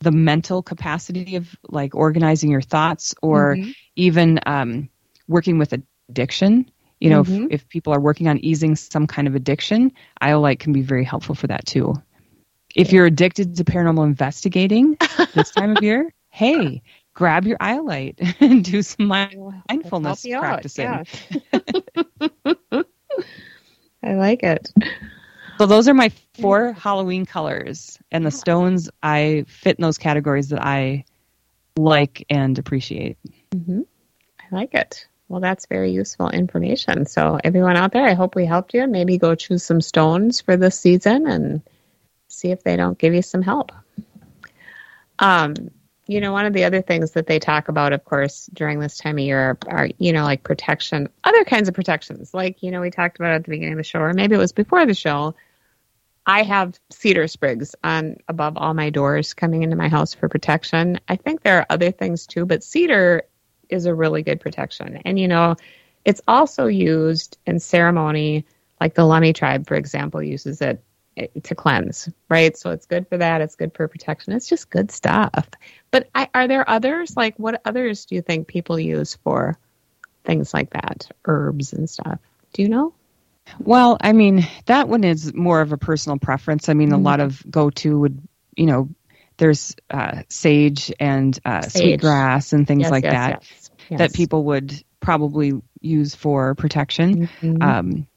the mental capacity of like organizing your thoughts or mm-hmm. even um, working with addiction you know, mm-hmm. if, if people are working on easing some kind of addiction, iolite can be very helpful for that too. If you're addicted to paranormal investigating this time of year, [laughs] hey, grab your iolite and do some mindfulness practicing. Yeah. [laughs] I like it. So those are my four Halloween colors, and the stones I fit in those categories that I like and appreciate. Mm-hmm. I like it. Well, that's very useful information. So, everyone out there, I hope we helped you. Maybe go choose some stones for this season and see if they don't give you some help. Um, you know, one of the other things that they talk about, of course, during this time of year are, are, you know, like protection, other kinds of protections. Like, you know, we talked about at the beginning of the show, or maybe it was before the show. I have cedar sprigs on above all my doors coming into my house for protection. I think there are other things too, but cedar is a really good protection. And you know, it's also used in ceremony, like the Lummi tribe, for example, uses it to cleanse, right? So it's good for that. It's good for protection. It's just good stuff. But I, are there others? Like, what others do you think people use for things like that, herbs and stuff? Do you know? Well, I mean, that one is more of a personal preference. I mean, mm-hmm. a lot of go to would, you know, there's uh, sage and uh, sage. sweetgrass and things yes, like yes, that yes. that people would probably use for protection. Mm-hmm. Um,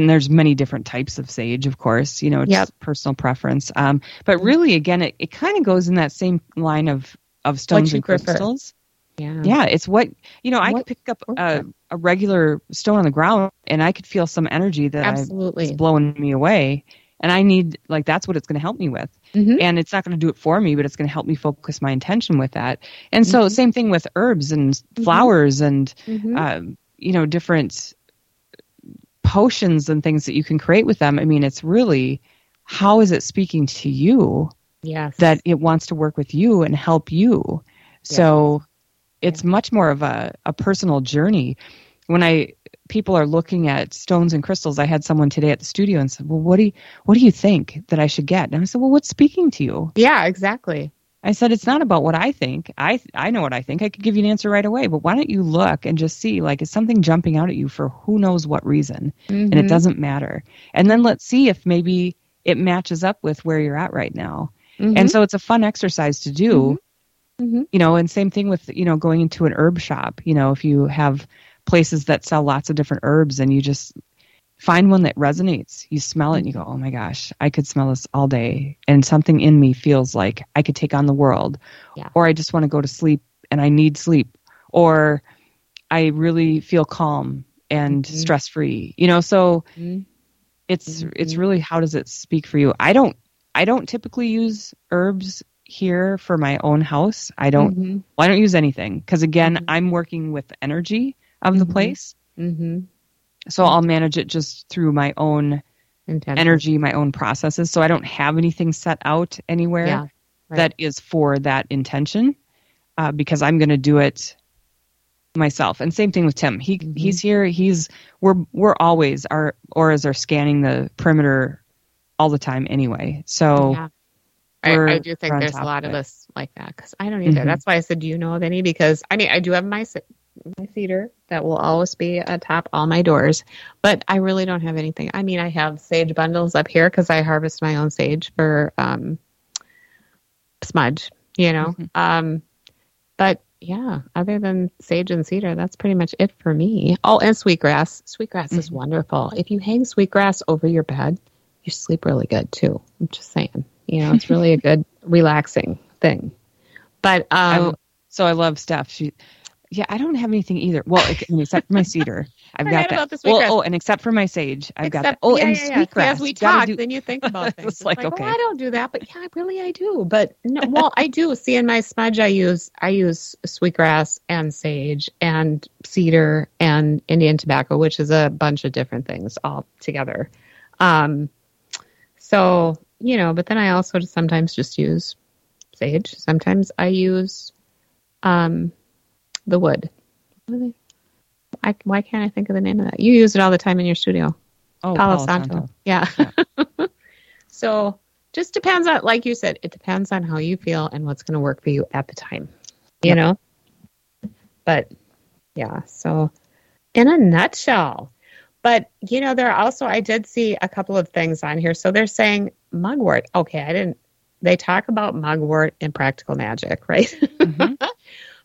and there's many different types of sage, of course. You know, it's yep. personal preference. Um, but really, again, it, it kind of goes in that same line of of stones and prefer. crystals. Yeah. yeah, it's what you know. I could pick up a, a, regular stone on the ground, and I could feel some energy that absolutely is blowing me away and I need like that's what it's going to help me with. Mm-hmm. And it's not going to do it for me, but it's going to help me focus my intention with that. And so, mm-hmm. same thing with herbs and mm-hmm. flowers and mm-hmm. um, you know different potions and things that you can create with them. I mean, it's really how is it speaking to you? Yes. That it wants to work with you and help you. Yes. So it's much more of a, a personal journey. When I people are looking at stones and crystals, I had someone today at the studio and said, "Well, what do you what do you think that I should get?" And I said, "Well, what's speaking to you?" Yeah, exactly. I said, it's not about what I think. I I know what I think. I could give you an answer right away, but why don't you look and just see, like, is something jumping out at you for who knows what reason? And it Mhm. doesn't matter. And then let's see if maybe it matches up with where you're at right now. Mhm. And so it's a fun exercise to do. Mhm. You know, and same thing with, you know, going into an herb shop. You know, if you have places that sell lots of different herbs and you just find one that resonates. You smell it and you go, oh my gosh, I could smell this all day. And something in me feels like I could take on the world. Yeah. Or I just want to go to sleep and I need sleep. Or I really feel calm and Mhm. stress free. You know, so Mhm. it's it's Mhm. really how does it speak for you? I don't I don't typically use herbs here for my own house. I don't Mhm. well, I don't use anything because again, Mhm. I'm working with energy of the Mhm. place. Mhm. So I'll manage it just through my own Intention. energy, my own processes. So I don't have anything set out anywhere Yeah. Right. that is for that intention uh, because I'm going to do it myself. And same thing with Tim. He Mhm. he's here. He's we're we're always our auras are scanning the perimeter all the time anyway. So Yeah. I, I do think there's a lot of of us like that because I don't either. Mhm. That's why I said, do you know of any? Because I mean, I do have my my cedar that will always be atop all my doors, but I really don't have anything. I mean, I have sage bundles up here because I harvest my own sage for um, smudge, you know. Mhm. Um, but yeah, other than sage and cedar, that's pretty much it for me. Oh, and sweetgrass. Sweetgrass is Mhm. wonderful. If you hang sweetgrass over your bed, you sleep really good too. I'm just saying. You know, it's really a good [laughs] relaxing thing. But I, um, so I love Steph. She yeah, I don't have anything either. Well, except for my [laughs] cedar, I've got that. well, oh, and except for my sage, I've got that. Oh, yeah, and yeah, yeah. sweetgrass. As we talk, do- then you think about [laughs] things. It's like, like, okay. oh, I don't do that, but yeah, really, I do. But no, well, I do. [laughs] See, in my smudge, I use I use sweetgrass and sage and cedar and Indian tobacco, which is a bunch of different things all together. Um, so you know, but then I also sometimes just use sage. Sometimes I use um, the wood. What are they- I, why can't I think of the name of that? You use it all the time in your studio. oh, Palo Palo Santo. Santo. Yeah. [laughs] so just depends on, like you said, it depends on how you feel and what's going to work for you at the time, you Yep. know? But yeah, so in a nutshell. But, you know, there are also, I did see a couple of things on here. So they're saying mugwort. Okay, I didn't, they talk about mugwort in practical magic, right? Mhm. [laughs]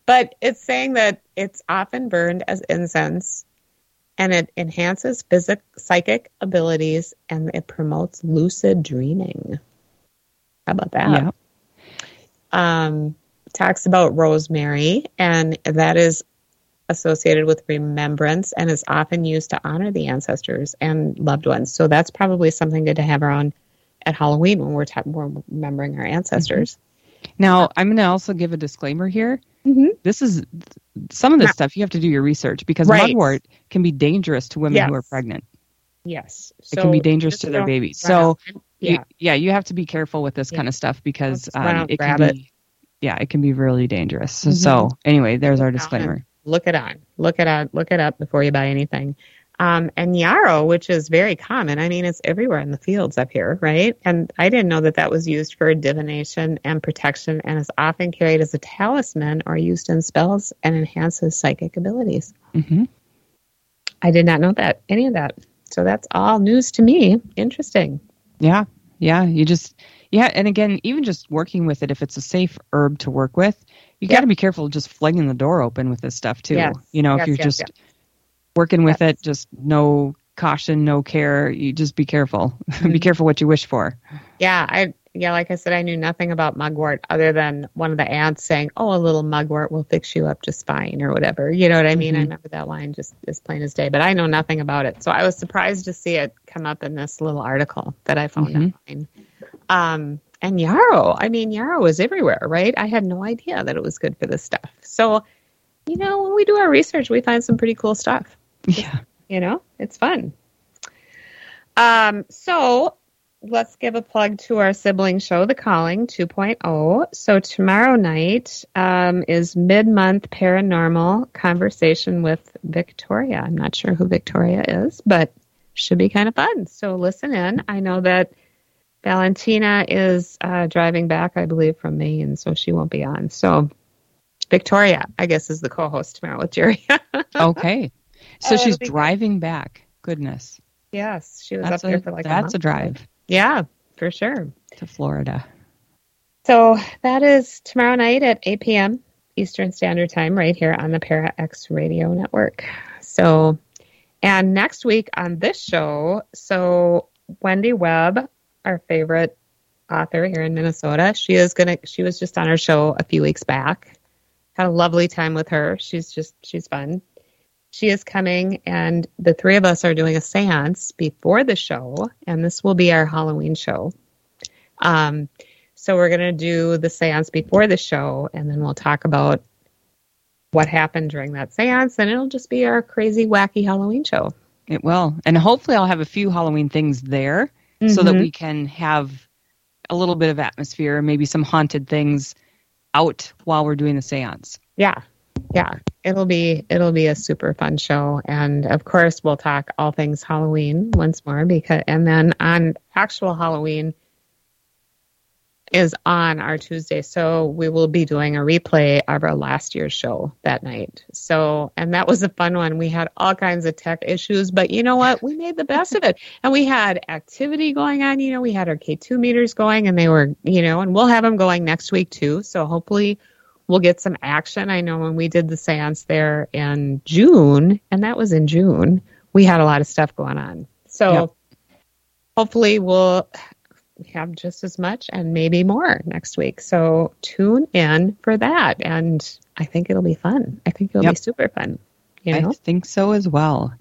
but it's saying that it's often burned as incense and it enhances physic psychic abilities and it promotes lucid dreaming. How about that? Yeah. Um, talks about rosemary, and that is associated with remembrance and is often used to honor the ancestors and loved ones. So that's probably something good to have around at Halloween when we're, ta- we're remembering our ancestors. Now, I'm going to also give a disclaimer here. Mhm. This is some of this stuff you have to do your research because Right. mugwort can be dangerous to women who are pregnant. Yes, It can be dangerous to their babies. So, and- You- yeah, yeah, you have to be careful with this Yeah. kind of stuff because um, it can be, yeah, it can be really dangerous. So, Mhm. so anyway, there's our disclaimer. Look it on. Look it up. Look it up before you buy anything. Um, and yarrow, which is very common. I mean, it's everywhere in the fields up here, right? And I didn't know that that was used for divination and protection, and is often carried as a talisman or used in spells and enhances psychic abilities. hmm I did not know that any of that. So that's all news to me. Interesting. Yeah, yeah. You just yeah, and again, even just working with it, if it's a safe herb to work with, you got to be careful just flinging the door open with this stuff too. Yes, You know, yes, if you're yes, just. Working with Yes. it, just no caution, no care. You just be careful. [laughs] Mm-hmm. be careful what you wish for. Yeah, I yeah, like I said, I knew nothing about mugwort other than one of the aunts saying, "Oh, a little mugwort will fix you up just fine," or whatever. You know what I mean? I Mhm. remember that line just as plain as day. But I know nothing about it, so I was surprised to see it come up in this little article that I found Mhm. online. Um, and yarrow, I mean, yarrow is everywhere, right? I had no idea that it was good for this stuff. So, you know, when we do our research, we find some pretty cool stuff Yeah. [laughs] you know it's fun um so let's give a plug to our sibling show the calling 2.0 so tomorrow night um, is mid-month paranormal conversation with victoria i'm not sure who victoria is but should be kind of fun so listen in i know that Valentina is uh, driving back, I believe, from Maine, so she won't be on. So Victoria, I guess, is the co-host tomorrow with Jerry. [laughs] okay, so Oh, she's it'll good. driving back. Goodness, yes, she was that's up there a, for like a that's month. a drive Yeah, for sure. to Florida. So that is tomorrow night at 8 p.m. Eastern Standard Time, right here on the Para X Radio Network. So, and next week on this show, so Wendy Webb, our favorite author here in Minnesota, she is gonna. She was just on our show a few weeks back. Had a lovely time with her. She's just she's fun. She is coming, and the three of us are doing a séance before the show, and this will be our Halloween show. Um, so we're going to do the seance before the show, and then we'll talk about what happened during that seance, and it'll just be our crazy, wacky Halloween show. It will, and hopefully, I'll have a few Halloween things there so that Mhm. we can have a little bit of atmosphere, maybe some haunted things out while we're doing the séance. Yeah, yeah, it'll be it'll be a super fun show, and of course we'll talk all things Halloween once more because, and then on actual Halloween is on our Tuesday, so we will be doing a replay of our last year's show that night. So, and that was a fun one. We had all kinds of tech issues, but you know what? We made the best of it, and we had activity going on. You know, we had our K2 meters going, and they were, you know, and we'll have them going next week too. So hopefully we'll get some action. I know when we did the seance there in June, and that was in June, we had a lot of stuff going on. So Yep. hopefully we'll have just as much and maybe more next week. So tune in for that. And I think it'll be fun. I think it'll Yep. be super fun. You know? I think so as well.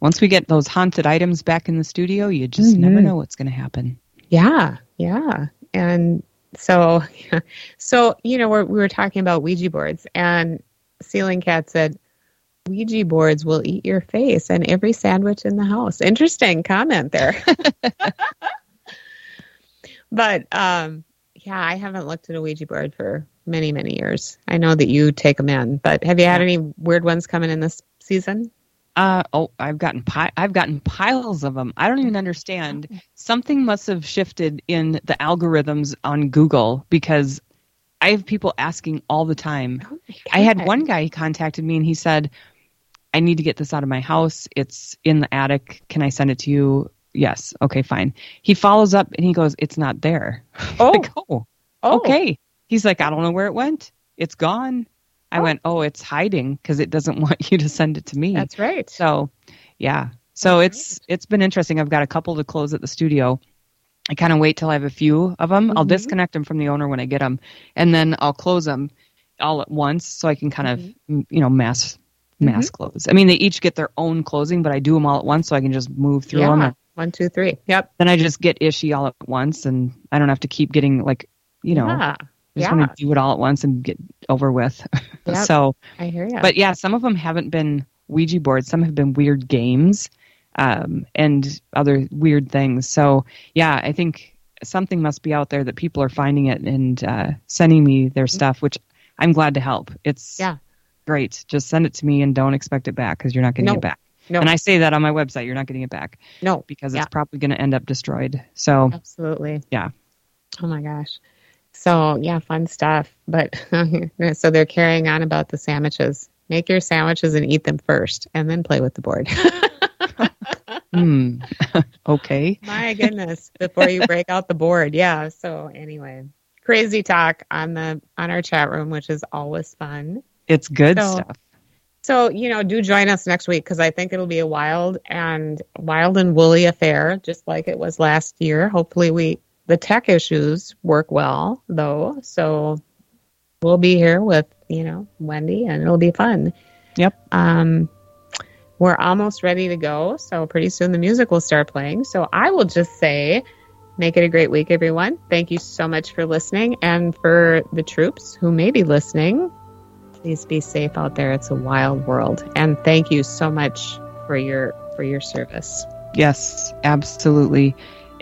Once we get those haunted items back in the studio, you just never Mhm. know what's going to happen. Yeah, yeah. And so, [laughs] so you know, we're, we were talking about Ouija boards, and Ceiling Cat said, Ouija boards will eat your face and every sandwich in the house. Interesting comment there. [laughs] but um, yeah, I haven't looked at a Ouija board for many, many years. I know that you take them in, but have you had any weird ones coming in this season? Uh, oh, I've gotten pi- I've gotten piles of them. I don't even understand. Something must have shifted in the algorithms on Google because I have people asking all the time. Oh I had one guy he contacted me and he said, "I need to get this out of my house. It's in the attic. Can I send it to you?" Yes. Okay, fine. He follows up and he goes, "It's not there." [laughs] Oh, Like, oh, oh, okay. He's like, "I don't know where it went. It's gone." I Oh. went, "Oh, it's hiding because it doesn't [laughs] want you to send it to me." That's right. So, yeah. So it's it's been interesting. I've got a couple to close at the studio. I kind of wait till I have a few of them. I'll Mhm. disconnect them from the owner when I get them, and then I'll close them all at once so I can kind of m you know mass mass close. I mean, they each get their own closing, but I do them all at once so I can just move through them. yeah. And One, two, three. Yep. then I just get ishy all at once, and I don't have to keep getting like you know. yeah. I just yeah. want to do it all at once and get over with. [laughs] Yep. so, I hear you. but yeah, some of them haven't been Ouija boards. Some have been weird games um, and other weird things. So yeah, I think something must be out there that people are finding it and uh, sending me their stuff, which I'm glad to help. It's Yeah. great. Just send it to me and don't expect it back because you're not getting No. it back. no, And I say that on my website. You're not getting it back no, because Yeah. it's probably going to end up destroyed. So absolutely. Yeah. Oh my gosh. So yeah, fun stuff. But [laughs] so they're carrying on about the sandwiches. Make your sandwiches and eat them first, and then play with the board. [laughs] hmm. [laughs] okay. my goodness! Before you break out the board, yeah. So anyway, crazy talk on the on our chat room, which is always fun. It's good So- stuff. So, you know, do join us next week because I think it'll be a wild and wild and woolly affair, just like it was last year. Hopefully, we the tech issues work well, though. So we'll be here with you know Wendy, and it'll be fun. Yep. Um, we're almost ready to go, so pretty soon the music will start playing. So I will just say, make it a great week, everyone. Thank you so much for listening, and for the troops who may be listening please be safe out there it's a wild world and thank you so much for your for your service Yes, absolutely.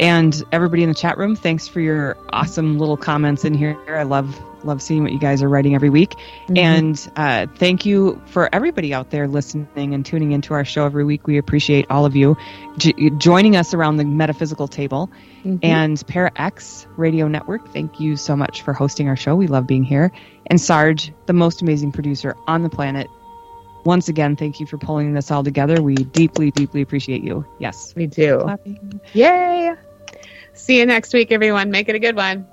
And everybody in the chat room, thanks for your awesome little comments in here. I love love seeing what you guys are writing every week. Mm-hmm. And uh, thank you for everybody out there listening and tuning into our show every week. We appreciate all of you j- joining us around the metaphysical table. Mhm. And Para X Radio Network, thank you so much for hosting our show. We love being here. And Sarge, the most amazing producer on the planet, once again, thank you for pulling this all together. We deeply, deeply appreciate you. Yes. we do. Clapping. Yay! See you next week, everyone. Make it a good one.